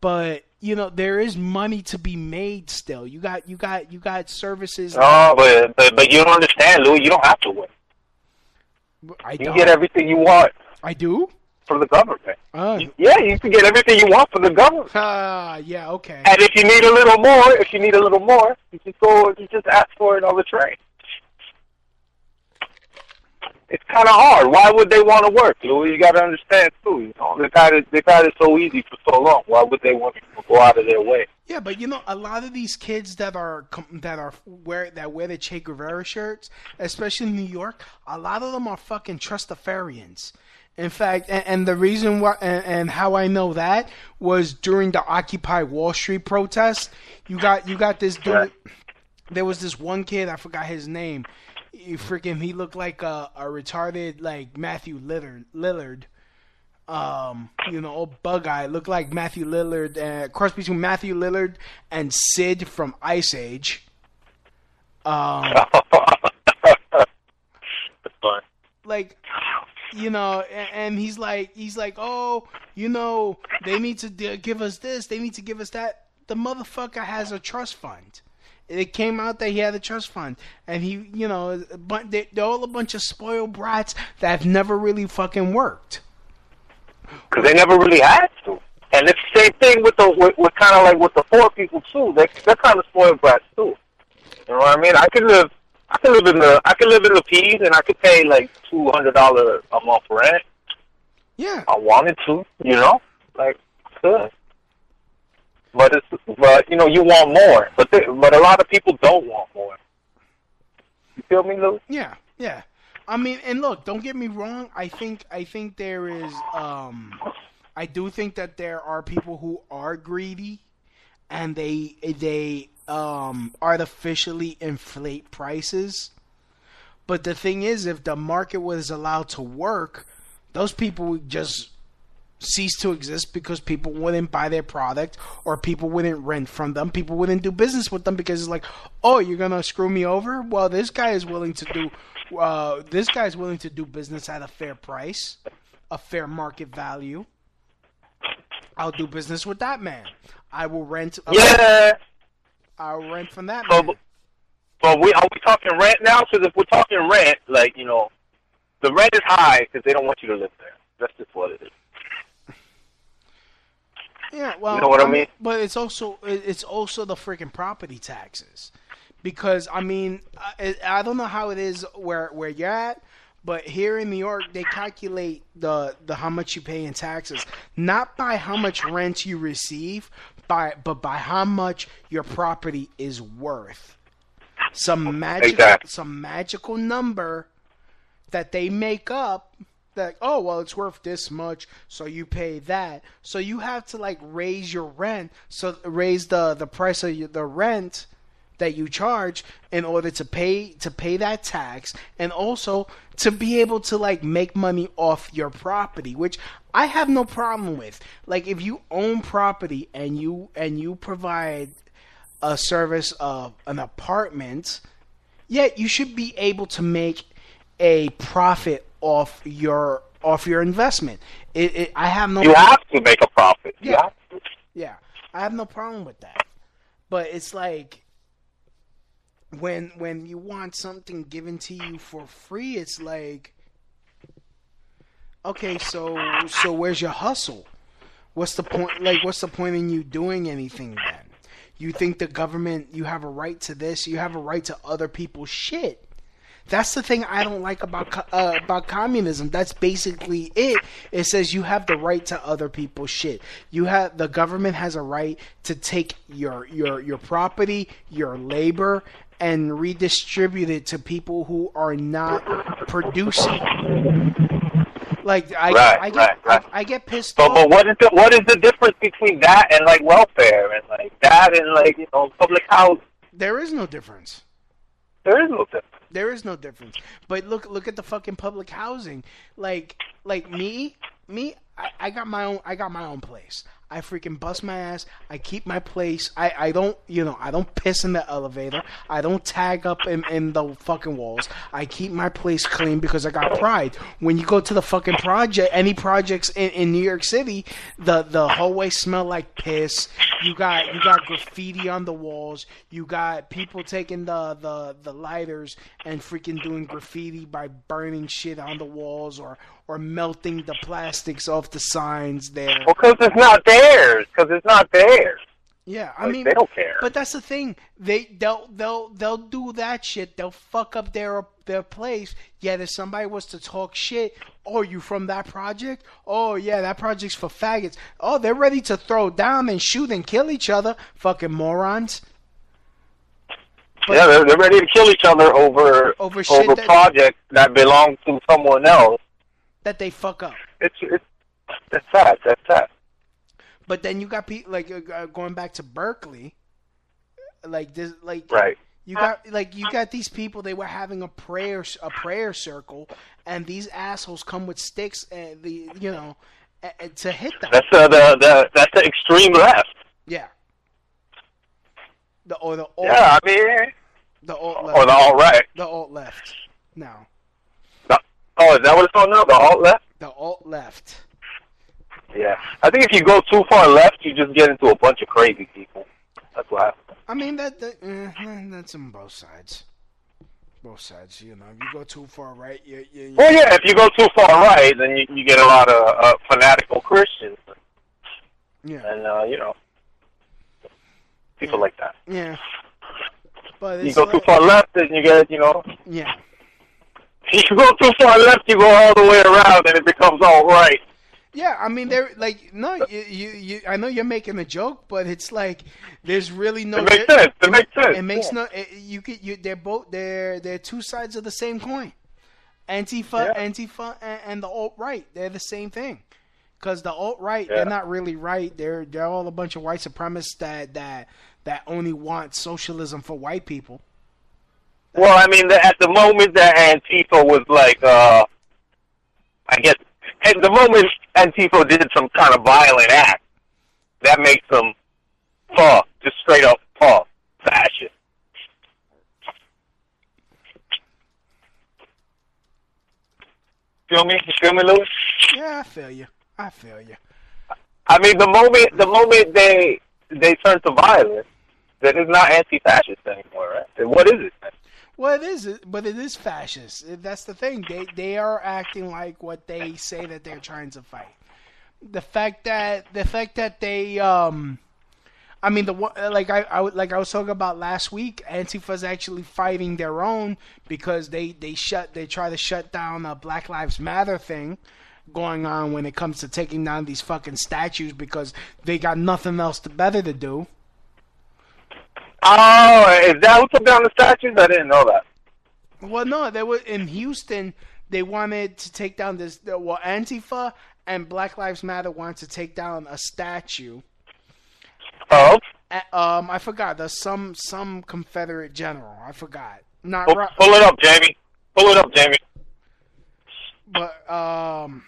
Speaker 3: but you know there is money to be made still. You got you got you got services.
Speaker 10: Oh, but, but but you don't understand, Louis. You don't have to win.
Speaker 3: I
Speaker 10: You
Speaker 3: don't.
Speaker 10: get everything you want
Speaker 3: I do.
Speaker 10: from the government.
Speaker 3: Uh,
Speaker 10: Yeah, you can get everything you want from the government.
Speaker 3: ah, yeah, okay.
Speaker 10: And if you need a little more, if you need a little more, you just go, you just ask for it on the train. It's kind of hard. Why would they want to work, Louis? You got to understand too. You know, they got it. They got it so easy for so long. Why would they want to go out of their way?
Speaker 3: Yeah, but you know, a lot of these kids that are that are wear that wear the Che Guevara shirts, especially in New York, a lot of them are fucking trustafarians. In fact, and, and the reason why and, and how I know that was during the Occupy Wall Street protests. You got you got this dude. There was this one kid I forgot his name. He freaking he looked like a, a retarded like Matthew Lillard. Lillard um, you know, old bug eye, looked like Matthew Lillard, uh, cross between Matthew Lillard and Sid from Ice Age. Um, like, you know, and, and he's like, he's like, oh, you know, they need to d- give us this, they need to give us that. The motherfucker has a trust fund. It came out that he had a trust fund, and he, you know, but they, they're all a bunch of spoiled brats that have never really fucking worked.
Speaker 10: because they never really had to. And it's the same thing with the with, with kind of like with the poor people too. They they're kind of spoiled brats too. You know what I mean? I could live, I could live in the, I could live in the P's, and I could pay like two hundred dollar a month rent.
Speaker 3: Yeah,
Speaker 10: I wanted to, you know, like good. But it's, but you know, you want more. But they, but a lot of people don't want more. You feel me, Lou?
Speaker 3: Yeah, yeah. I mean, and look, don't get me wrong. I think I think there is um I do think that there are people who are greedy and they they um artificially inflate prices. But the thing is if the market was allowed to work, those people would just cease to exist because people wouldn't buy their product or people wouldn't rent from them. People wouldn't do business with them because it's like, oh, you're gonna screw me over. Well, this guy is willing to do, uh, this guy's willing to do business at a fair price, a fair market value. I'll do business with that man. I will rent.
Speaker 10: Yeah.
Speaker 3: I'll rent from that
Speaker 10: So,
Speaker 3: man.
Speaker 10: but, but we are we talking rent now? Because if we're talking rent, like you know, the rent is high because they don't want you to live there. That's just what it is.
Speaker 3: Yeah, well,
Speaker 10: You know what I mean?
Speaker 3: But it's also it's also the freaking property taxes, because I mean I, I don't know how it is where where you're at, but here in New York they calculate the the how much you pay in taxes not by how much rent you receive, by but by how much your property is worth. Some magical
Speaker 10: Exactly.
Speaker 3: some magical number that they make up that oh well it's worth this much so you pay that. So you have to like raise your rent so raise the the price of your, the rent that you charge in order to pay to pay that tax and also to be able to like make money off your property which I have no problem with. Like if you own property and you and you provide a service of an apartment yet you should be able to make a profit off your off your investment. It, it, I have no.
Speaker 10: You have to make a profit.
Speaker 3: Yeah. Yeah, I have no problem with that. But it's like when when you want something given to you for free, it's like okay, so so where's your hustle? What's the point? Like, what's the point in you doing anything then? You think the government, you have a right to this, you have a right to other people's shit. That's the thing I don't like about uh, about communism. That's basically it. It says you have the right to other people's shit. You have the government has a right to take your your your property, your labor, and redistribute it to people who are not producing. Like I,
Speaker 10: Right,
Speaker 3: I get
Speaker 10: right, right.
Speaker 3: I, I get pissed
Speaker 10: But
Speaker 3: off.
Speaker 10: but what is the what is the difference between that and like welfare and like that and like you know public housing?
Speaker 3: There is no difference.
Speaker 10: There is no difference.
Speaker 3: There is no difference. But look look at the fucking public housing. Like like me, me, I, I got my own I got my own place. I freaking bust my ass. I keep my place. I, I don't you know, I don't piss in the elevator. I don't tag up in, in the fucking walls. I keep my place clean because I got pride. When you go to the fucking project any projects in, in New York City, the the hallways smell like piss. You got you got graffiti on the walls. You got people taking the, the, the lighters and freaking doing graffiti by burning shit on the walls or or melting the plastics off the signs there.
Speaker 10: Well, Because it's not theirs. Because it's not theirs.
Speaker 3: Yeah, I
Speaker 10: Like,
Speaker 3: mean
Speaker 10: they don't care.
Speaker 3: But that's the thing. They they'll they'll they'll do that shit. They'll fuck up their their place. Yet if somebody was to talk shit, oh, you from that project? Oh yeah, that project's for faggots. Oh, they're ready to throw down and shoot and kill each other. Fucking morons. But-
Speaker 10: yeah, they're, they're ready to kill each other over
Speaker 3: Over
Speaker 10: over
Speaker 3: that-
Speaker 10: projects that belong to someone else.
Speaker 3: That they fuck up.
Speaker 10: It's it's that's sad. That's sad.
Speaker 3: But then you got people like uh, uh, going back to Berkeley, like this, like
Speaker 10: Right.
Speaker 3: You got like you got these people. They were having a prayer a prayer circle, and these assholes come with sticks and the you know a- a- to hit them.
Speaker 10: That's uh, the the that's the extreme left.
Speaker 3: yeah. The or the alt,
Speaker 10: Yeah, I mean,
Speaker 3: the alt left
Speaker 10: or the alt right.
Speaker 3: the alt left now.
Speaker 10: Oh, is that what it's called now? The alt left?
Speaker 3: The alt left.
Speaker 10: Yeah. I think if you go too far left, you just get into a bunch of crazy people. That's what happens.
Speaker 3: I mean that, that eh, that's on both sides. Both sides, you know. If you go too far right, you you. you
Speaker 10: Well, yeah, if you go too far right, then you, you get a lot of uh, fanatical Christians.
Speaker 3: Yeah.
Speaker 10: And, uh, you know, people like that.
Speaker 3: Yeah. But
Speaker 10: You go too far left, and you get, you know,
Speaker 3: Yeah.
Speaker 10: If you go too far left, you go all the way around, and it becomes all right.
Speaker 3: Yeah, I mean, they're like, no, you, you, you, I know you're making a joke, but it's like, there's really no.
Speaker 10: It makes sense. It makes sense.
Speaker 3: It makes
Speaker 10: Yeah.
Speaker 3: no. It, you could, you, they're both, they're, they're two sides of the same coin. Antifa,
Speaker 10: Yeah.
Speaker 3: Antifa, and, and the alt right, they're the same thing. Because the alt right,
Speaker 10: Yeah.
Speaker 3: they're not really right. They're, they're all a bunch of white supremacists that, that, that only want socialism for white people.
Speaker 10: Well, I mean, the, at the moment that Antifa was like, uh, I guess, at the moment Antifa did some kind of violent act, that makes them, uh, just straight up, uh, fascist. Feel me? You feel me, Louis?
Speaker 3: Yeah, I feel you. I feel you.
Speaker 10: I mean, the moment the moment they they turn to violence, then it's not anti-fascist anymore, right? Then what is it?
Speaker 3: Well, it is, but it is fascist. That's the thing. They they are acting like what they say that they're trying to fight. The fact that the fact that they um, I mean the like I, I like I was talking about last week. Antifa's actually fighting their own because they they shut they try to shut down a Black Lives Matter thing going on when it comes to taking down these fucking statues because they got nothing else to, better to do.
Speaker 10: Oh, is that who took down the statues? I didn't know that.
Speaker 3: Well, no, they were in Houston. They wanted to take down this. Well, Antifa and Black Lives Matter wanted to take down a statue.
Speaker 10: Oh,
Speaker 3: Um, I forgot. There's some some Confederate general. I forgot. Not
Speaker 10: pull,
Speaker 3: Ro-
Speaker 10: pull it up, Jamie. Pull it up, Jamie.
Speaker 3: but um,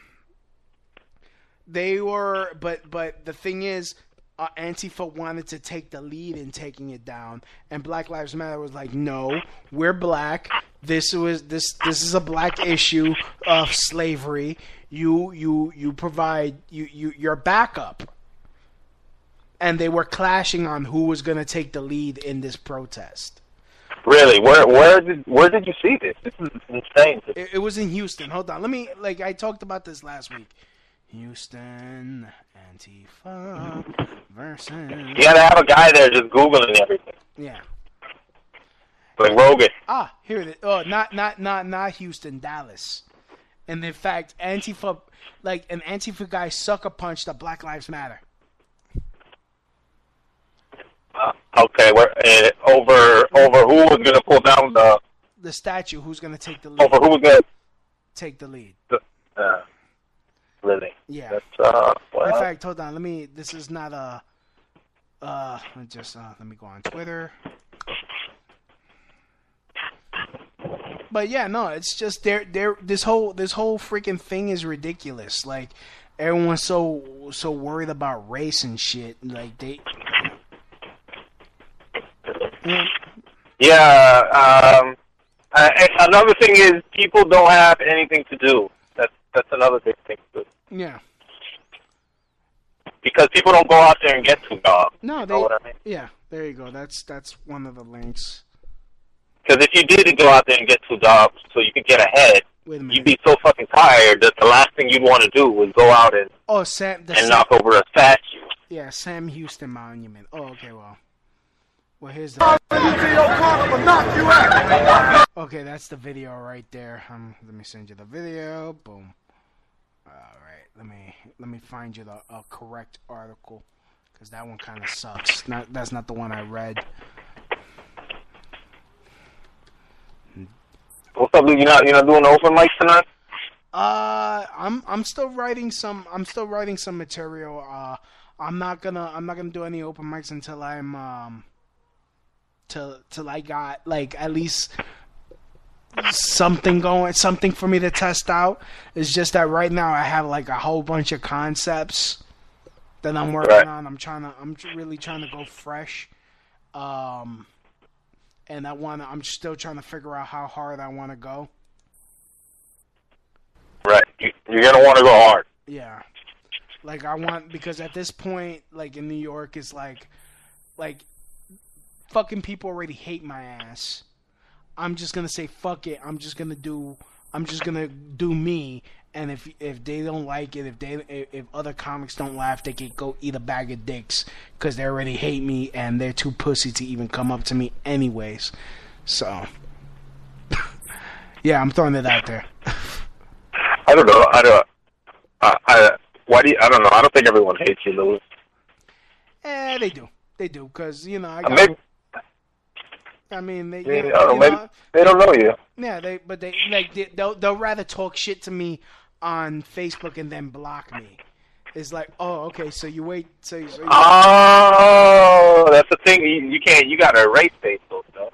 Speaker 3: they were. But but the thing is, uh, Antifa wanted to take the lead in taking it down, and Black Lives Matter was like, "No, we're black. This was this this is a black issue of slavery. You you you provide you you your backup." And they were clashing on who was going to take the lead in this protest.
Speaker 10: Really? Where where did where did you see this? This is insane.
Speaker 3: It, it was in Houston. Hold on. Let me like I talked about this last week. Houston Antifa versus
Speaker 10: You gotta have a guy there just googling everything,
Speaker 3: Yeah.
Speaker 10: like Rogan.
Speaker 3: Ah, here it is. Oh, not not not not Houston, Dallas. And in fact, Antifa like an Antifa guy sucker punched a Black Lives Matter.
Speaker 10: Uh, okay, where uh, over over who was gonna pull down the
Speaker 3: The statue who's going to take the lead?
Speaker 10: over who was gonna
Speaker 3: Take the lead.
Speaker 10: uh, really?
Speaker 3: Yeah.
Speaker 10: That's uh. Well,
Speaker 3: In fact, hold on. Let me. This is not a. Uh, let me just uh, let me go on Twitter. But yeah, no, it's just they're they're this whole this whole freaking thing is ridiculous. Like everyone's so so worried about race and shit. Like they. Yeah.
Speaker 10: Yeah. Um, uh, another thing is people don't have anything to do. That's that's another big thing too.
Speaker 3: Yeah.
Speaker 10: Because people don't go out there and get two jobs.
Speaker 3: No,
Speaker 10: you
Speaker 3: they.
Speaker 10: know what I mean?
Speaker 3: Yeah, there you go. That's that's one of the links.
Speaker 10: Because if you did go out there and get two jobs so you could get ahead,
Speaker 3: Wait a minute.
Speaker 10: you'd be so fucking tired that the last thing you'd want to do was go out and,
Speaker 3: Oh, Sam. The
Speaker 10: and
Speaker 3: Sam,
Speaker 10: knock over a statue.
Speaker 3: Yeah, Sam Houston Monument. Oh, okay, well. Well, here's the. Okay, that's the video right there. Um, let me send you the video. Boom. All right, let me let me find you the uh, correct article because that one kind of sucks. Not that's not the one I read.
Speaker 10: What's up, Luke? You not you not doing the open mic tonight?
Speaker 3: Uh, I'm I'm still writing some I'm still writing some material. Uh, I'm not gonna I'm not gonna do any open mics until I'm um till till I got like at least something going something for me to test out. It's just that right now I have like a whole bunch of concepts that I'm working
Speaker 10: Right.
Speaker 3: on. I'm trying to I'm really trying to go fresh. Um and I want to I'm still trying to figure out how hard I want to go. Right.
Speaker 10: You're gonna want to go hard.
Speaker 3: Yeah. Like I want because at this point, like in New York, it's like, like, fucking people already hate my ass. I'm just gonna say fuck it. I'm just gonna do. I'm just gonna do me. And if if they don't like it, if they if, other comics don't laugh, they can go eat a bag of dicks because they already hate me and they're too pussy to even come up to me anyways. So, yeah, I'm throwing it out there.
Speaker 10: I don't know. I don't. I, I why do you, I don't know. I don't think everyone hates you, Louis.
Speaker 3: Eh, they do. They do because you know I
Speaker 10: Uh,
Speaker 3: got.
Speaker 10: maybe
Speaker 3: I mean, they,
Speaker 10: Yeah,
Speaker 3: you
Speaker 10: know, maybe they don't know you.
Speaker 3: Yeah, they but they like they, they'll they'll rather talk shit to me on Facebook and then block me. It's like, oh, okay, so you wait, so, you- so you,
Speaker 10: Oh, that's the thing. You, you can't. You gotta erase Facebook though.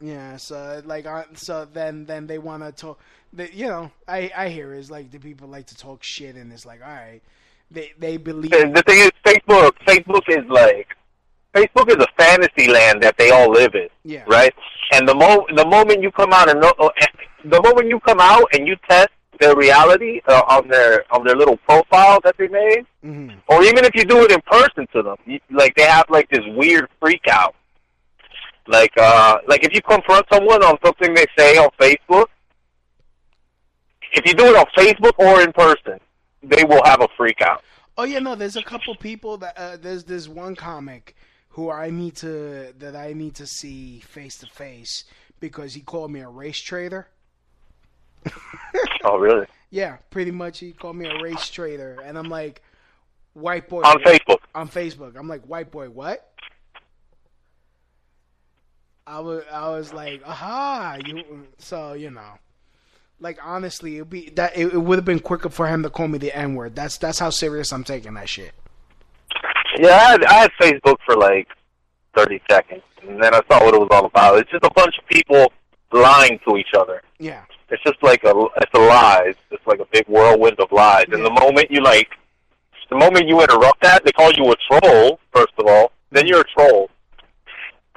Speaker 3: yeah, so like, so then then they want to talk. They, you know, I I hear is like the people like to talk shit, and it's like, all right, they they believe.
Speaker 10: The thing is, Facebook. Facebook is like. Facebook is a fantasy land that they all live in,
Speaker 3: Yeah.
Speaker 10: right? And the mo the moment you come out and know, uh, the moment you come out and you test their reality uh, on their on their little profile that they made,
Speaker 3: Mhm.
Speaker 10: or even if you do it in person to them, you, like they have like this weird freak out. Like uh like if you confront someone on something they say on Facebook, if you do it on Facebook or in person, they will have a freak out.
Speaker 3: Oh yeah, no. There's a couple people that uh, there's this one comic who I need to that I need to see face to face because he called me a race trader.
Speaker 10: Oh really?
Speaker 3: Yeah, pretty much. He called me a race trader, and I'm like, white boy
Speaker 10: On Facebook.
Speaker 3: On Facebook, I'm like, white boy, what? I was, I was like, aha, you. So you know, like honestly, it'd be that it, it would have been quicker for him to call me the N word. That's that's how serious I'm taking that shit.
Speaker 10: Yeah, I had, I had Facebook for like 30 seconds, and then I saw what it was all about. It's just a bunch of people lying to each other.
Speaker 3: Yeah.
Speaker 10: It's just like a, it's a lies. It's like a big whirlwind of lies. And the moment you like, the moment you interrupt that, they call you a troll. First of all, then you're a troll.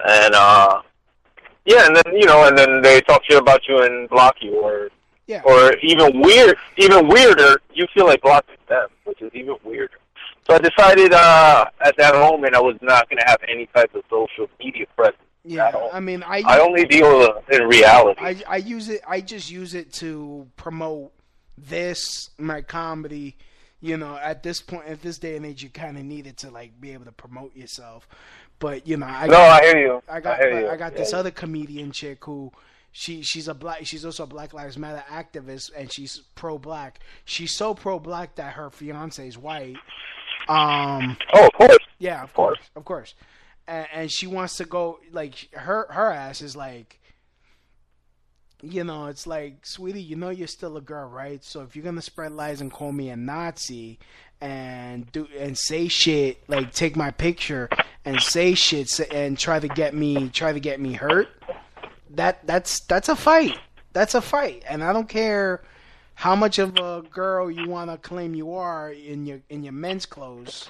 Speaker 10: And uh, yeah, and then you know, and then they talk shit about you and block you, or
Speaker 3: Yeah.
Speaker 10: or even weird, even weirder, you feel like blocking them, which is even weirder. So I decided uh, at that moment I was not going to have any type of social media presence.
Speaker 3: Yeah, I mean, I
Speaker 10: I only deal in reality.
Speaker 3: I I use it. I just use it to promote this my comedy. You know, at this point, at this day and age, you kind of need it to like be able to promote yourself. But you know, I
Speaker 10: No,
Speaker 3: got,
Speaker 10: I hear you.
Speaker 3: I got
Speaker 10: I you.
Speaker 3: I got this
Speaker 10: Yeah.
Speaker 3: other comedian chick who. She she's a black she's also a Black Lives Matter activist and she's pro black. She's so pro black that her fiance is white. Um
Speaker 10: Oh, of course.
Speaker 3: Yeah, of course, of course. And, and she wants to go like her her ass is like, you know, it's like, sweetie, you know, you're still a girl, right? So if you're gonna spread lies and call me a Nazi and do and say shit like take my picture and say shit and try to get me try to get me hurt, that that's that's a fight. That's a fight, and I don't care how much of a girl you want to claim you are in your in your men's clothes.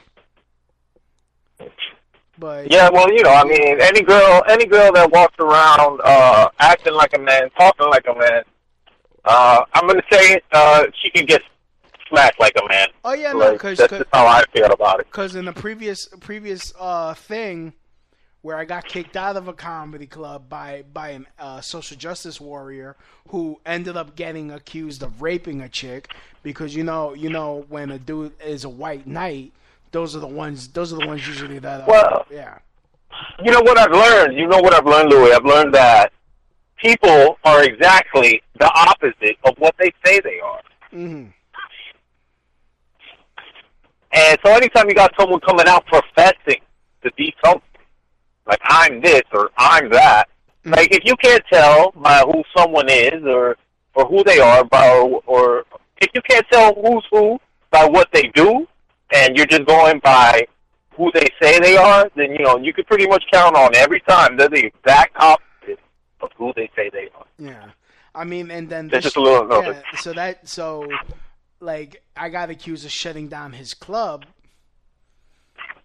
Speaker 3: But
Speaker 10: Yeah, well, you know, I mean, any girl, any girl that walks around uh, acting like a man, talking like a man, uh, I'm gonna say uh, she can get smacked like a man.
Speaker 3: Oh yeah, no, because
Speaker 10: that's how I feel about it.
Speaker 3: because in the previous previous uh thing where I got kicked out of a comedy club by by an uh, social justice warrior who ended up getting accused of raping a chick because you know you know when a dude is a white knight those are the ones those are the ones usually that are,
Speaker 10: Well-
Speaker 3: yeah
Speaker 10: You know what I've learned? You know what I've learned, Louis? I've learned that people are exactly the opposite of what they say they are.
Speaker 3: hmm
Speaker 10: And so anytime you got someone coming out professing to be something, like I'm this or I'm that, mm-hmm. like if you can't tell by who someone is or or who they are by or, or if you can't tell who's who by what they do, and you're just going by who they say they are, then you know you could pretty much count on every time they're the exact opposite of who they say they are.
Speaker 3: Yeah, I mean, and then
Speaker 10: That's
Speaker 3: this-
Speaker 10: just a little-
Speaker 3: yeah, so that so like I got accused of shutting down his club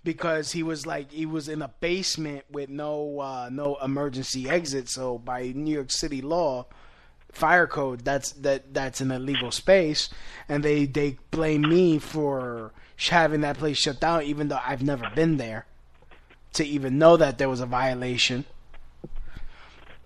Speaker 3: because he was like he was in a basement with no uh, no emergency exit. So by New York City law, fire code. That's that that's an illegal space, and they they blame me for having that place shut down, even though I've never been there to even know that there was a violation.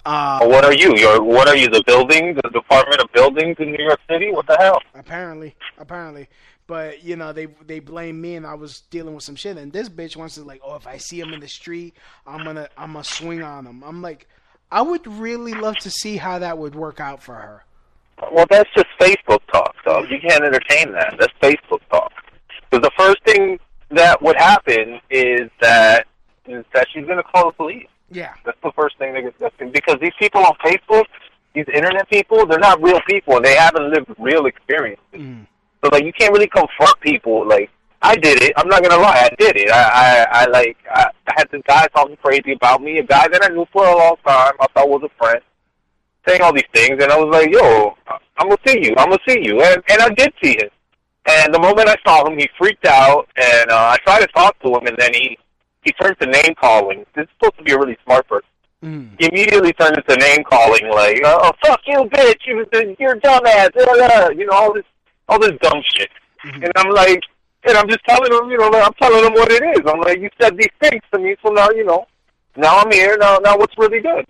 Speaker 3: Uh,
Speaker 10: what are you? You're what are you? The building, the Department of Buildings in New York City? What the hell?
Speaker 3: Apparently, apparently. But you know they they blame me, and I was dealing with some shit. And this bitch wants to like, oh, if I see him in the street, I'm gonna I'm gonna swing on him. I'm like, I would really love to see how that would work out for her.
Speaker 10: Well, that's just Facebook talk, though. You can't entertain that. That's Facebook talk. Because the first thing that would happen is that is that she's gonna call the police.
Speaker 3: Yeah.
Speaker 10: That's the first thing that gets disgusting because these people on Facebook, these internet people, they're not real people and they haven't lived real experiences.
Speaker 3: Mm.
Speaker 10: So like you can't really confront people like I did it. I'm not gonna lie, I did it. I I, I like I, I had this guy talking crazy about me, a guy that I knew for a long time, I thought was a friend, saying all these things, and I was like, yo, I'm gonna see you, I'm gonna see you, and and I did see him. And the moment I saw him, he freaked out, and uh, I tried to talk to him, and then he he turned to name calling. This is supposed to be a really smart person.
Speaker 3: Mm.
Speaker 10: He immediately turned into name calling, like, "Oh fuck you, bitch! You, you're a dumbass!" You know all this, all this dumb shit.
Speaker 3: Mm-hmm.
Speaker 10: And I'm like, and I'm just telling him, you know, I'm telling him what it is. I'm like, you said these things to me, so now you know. Now I'm here. Now, now what's really good?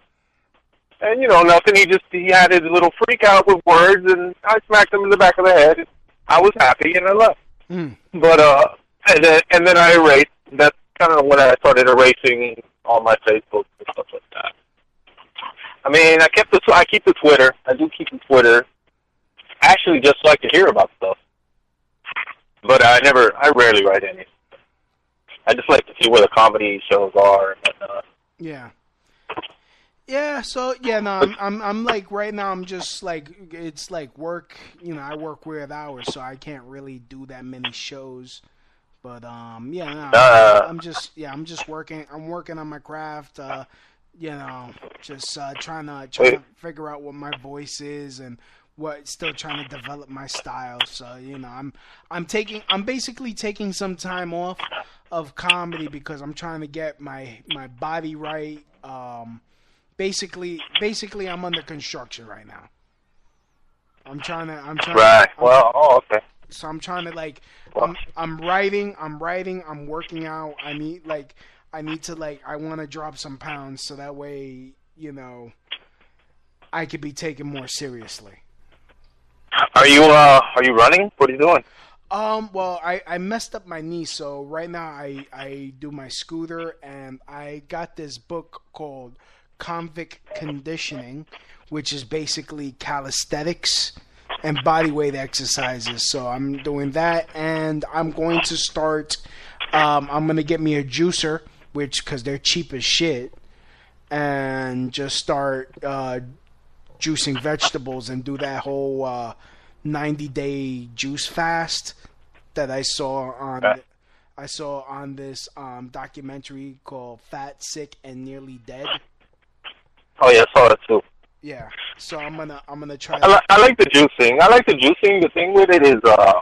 Speaker 10: And you know, nothing. He just he had his little freak out with words, and I smacked him in the back of the head. I was happy, and I left.
Speaker 3: Mm.
Speaker 10: But uh, and then and then I erased. That's kind of when I started erasing all my Facebook and stuff like that. I mean, I kept the I keep the Twitter. I do keep the Twitter. Actually, just like to hear about stuff. But I never, I rarely write anything. I just like to see where the comedy shows are and whatnot.
Speaker 3: Yeah. Yeah, so yeah, no, I'm, I'm I'm like right now I'm just like it's like work, you know, I work weird hours, so I can't really do that many shows. But um, yeah, no,
Speaker 10: Uh.
Speaker 3: I'm just yeah, I'm just working. I'm working on my craft. Uh, you know, just uh, trying to trying to figure out what my voice is and what still trying to develop my style. So you know, I'm I'm taking I'm basically taking some time off of comedy because I'm trying to get my my body right. Um, basically, basically, I'm under construction right now. I'm trying to. I'm trying.
Speaker 10: Right.
Speaker 3: I'm-
Speaker 10: Well, oh, okay.
Speaker 3: so I'm trying to like I'm I'm writing, I'm writing, I'm working out. I need like I need to like I want to drop some pounds so that way, you know, I could be taken more seriously.
Speaker 10: Are you uh are you running? What are you doing?
Speaker 3: Um, well, I, I messed up my knee, so right now I, I do my scooter, and I got this book called Convict Conditioning, which is basically calisthenics and bodyweight exercises. So I'm doing that, and I'm going to start. Um, I'm gonna get me a juicer, which because they're cheap as shit, and just start uh, juicing vegetables and do that whole uh, 90 day juice fast that I saw on
Speaker 10: Okay.
Speaker 3: I saw on this um, documentary called Fat, Sick, and Nearly Dead.
Speaker 10: Oh yeah, I saw it too.
Speaker 3: Yeah, so I'm gonna I'm gonna try.
Speaker 10: I, li- I like the juicing. I like the juicing. The thing with it is uh,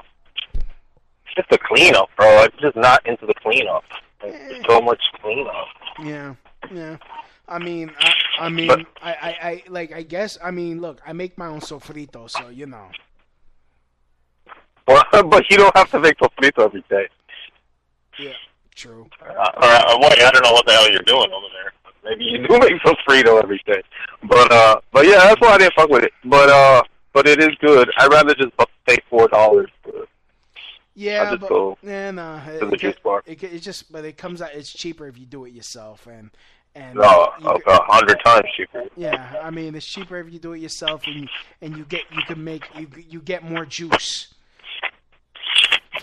Speaker 10: just the cleanup, bro. I'm just not into the cleanup. Like, there's so much cleanup.
Speaker 3: Yeah, yeah. I mean, I, I mean,
Speaker 10: But-
Speaker 3: I, I, I, like, I guess, I mean, look, I make my own sofrito, so you know.
Speaker 10: Well, but you don't have to make sofrito every day.
Speaker 3: Yeah, true.
Speaker 10: Uh, or, uh, wait, I don't know what the hell you're doing over there. Maybe you do make sofrito every day. But uh, but yeah, that's why I didn't fuck with it. But uh, but it is good. I'd rather just pay four dollars for
Speaker 3: Yeah,
Speaker 10: just
Speaker 3: but
Speaker 10: go
Speaker 3: yeah, no, it, it, it, it just, but it comes out, it's cheaper if you do it yourself, and and
Speaker 10: no, a a hundred times cheaper.
Speaker 3: Yeah, I mean, it's cheaper if you do it yourself, and and you get you can make you you get more juice.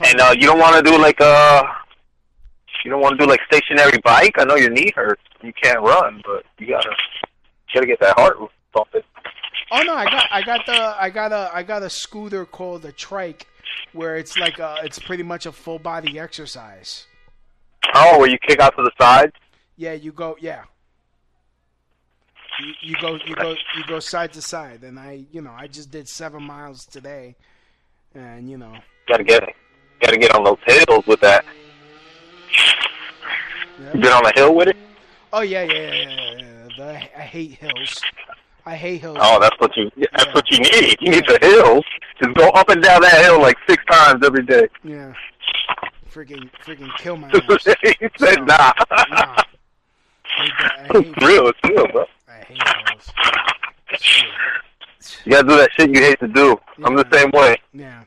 Speaker 10: And uh, you don't want to do like uh, you don't want to do like stationary bike. I know your knee hurts. You can't run, but you gotta you gotta get that heart pumping.
Speaker 3: Oh no, I got I got the I got a I got a scooter called a trike, where it's like a it's pretty much a full body exercise.
Speaker 10: Oh, where you kick out to the sides?
Speaker 3: Yeah, you go yeah. You, you go you go you go side to side, and I you know I just did seven miles today, and you know
Speaker 10: Gotta get gotta get on those hills with that. You been on a hill with it?
Speaker 3: oh yeah yeah yeah yeah, yeah. The, I hate hills. I hate hills.
Speaker 10: Oh, that's what you. That's yeah. what you need. You need the hills. Just go up and down that hill like six times every day.
Speaker 3: Yeah. Freaking, freaking kill my
Speaker 10: he said, so, nah. nah. It's real. It's real, bro.
Speaker 3: I hate hills.
Speaker 10: You gotta do that shit you hate to do. Yeah. I'm the same way.
Speaker 3: Yeah.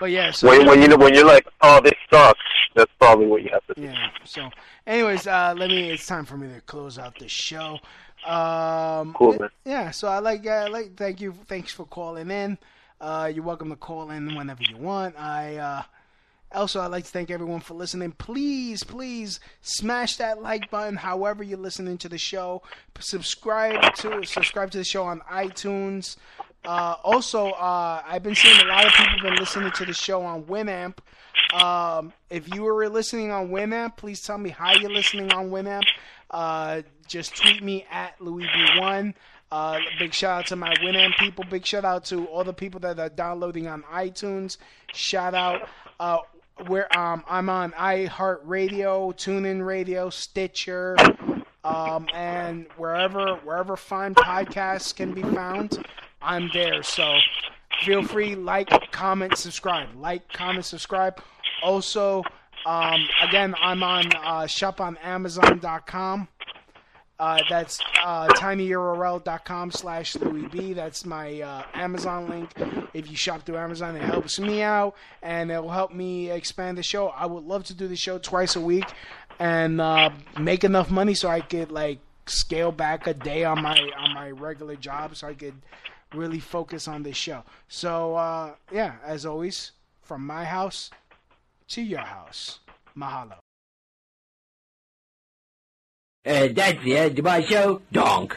Speaker 3: But yeah, so
Speaker 10: when when you when you're like, oh, this sucks. That's probably what you have to do.
Speaker 3: Yeah. So, anyways, uh, let me. It's time for me to close out the show. Um,
Speaker 10: cool, man.
Speaker 3: Yeah. So I like. Uh, like. Thank you. Thanks for calling in. Uh, you're welcome to call in whenever you want. I. Uh, also, I'd like to thank everyone for listening. Please, please smash that like button. However you're listening to the show, subscribe to subscribe to the show on iTunes. Uh, also, uh, I've been seeing a lot of people been listening to the show on Winamp. Um, if you were listening on Winamp, please tell me how you're listening on Winamp. Uh, just tweet me at Louis B1. Uh, big shout out to my Winamp people. Big shout out to all the people that are downloading on iTunes. Shout out. Uh, where um, I'm on iHeartRadio, TuneIn Radio, Stitcher, um, and wherever wherever fine podcasts can be found, I'm there. So feel free, like, comment, subscribe. Like, comment, subscribe. Also, um, again, I'm on uh, shoponamazon.com. Uh, that's uh, tinyurl.com slash Louis B. That's my uh, Amazon link. If you shop through Amazon, it helps me out and it will help me expand the show. I would love to do the show twice a week and uh, make enough money so I could like scale back a day on my on my regular job so I could really focus on this show. So uh, yeah, as always, from my house to your house. Mahalo.
Speaker 11: Uh, that's the end of my show. Donk.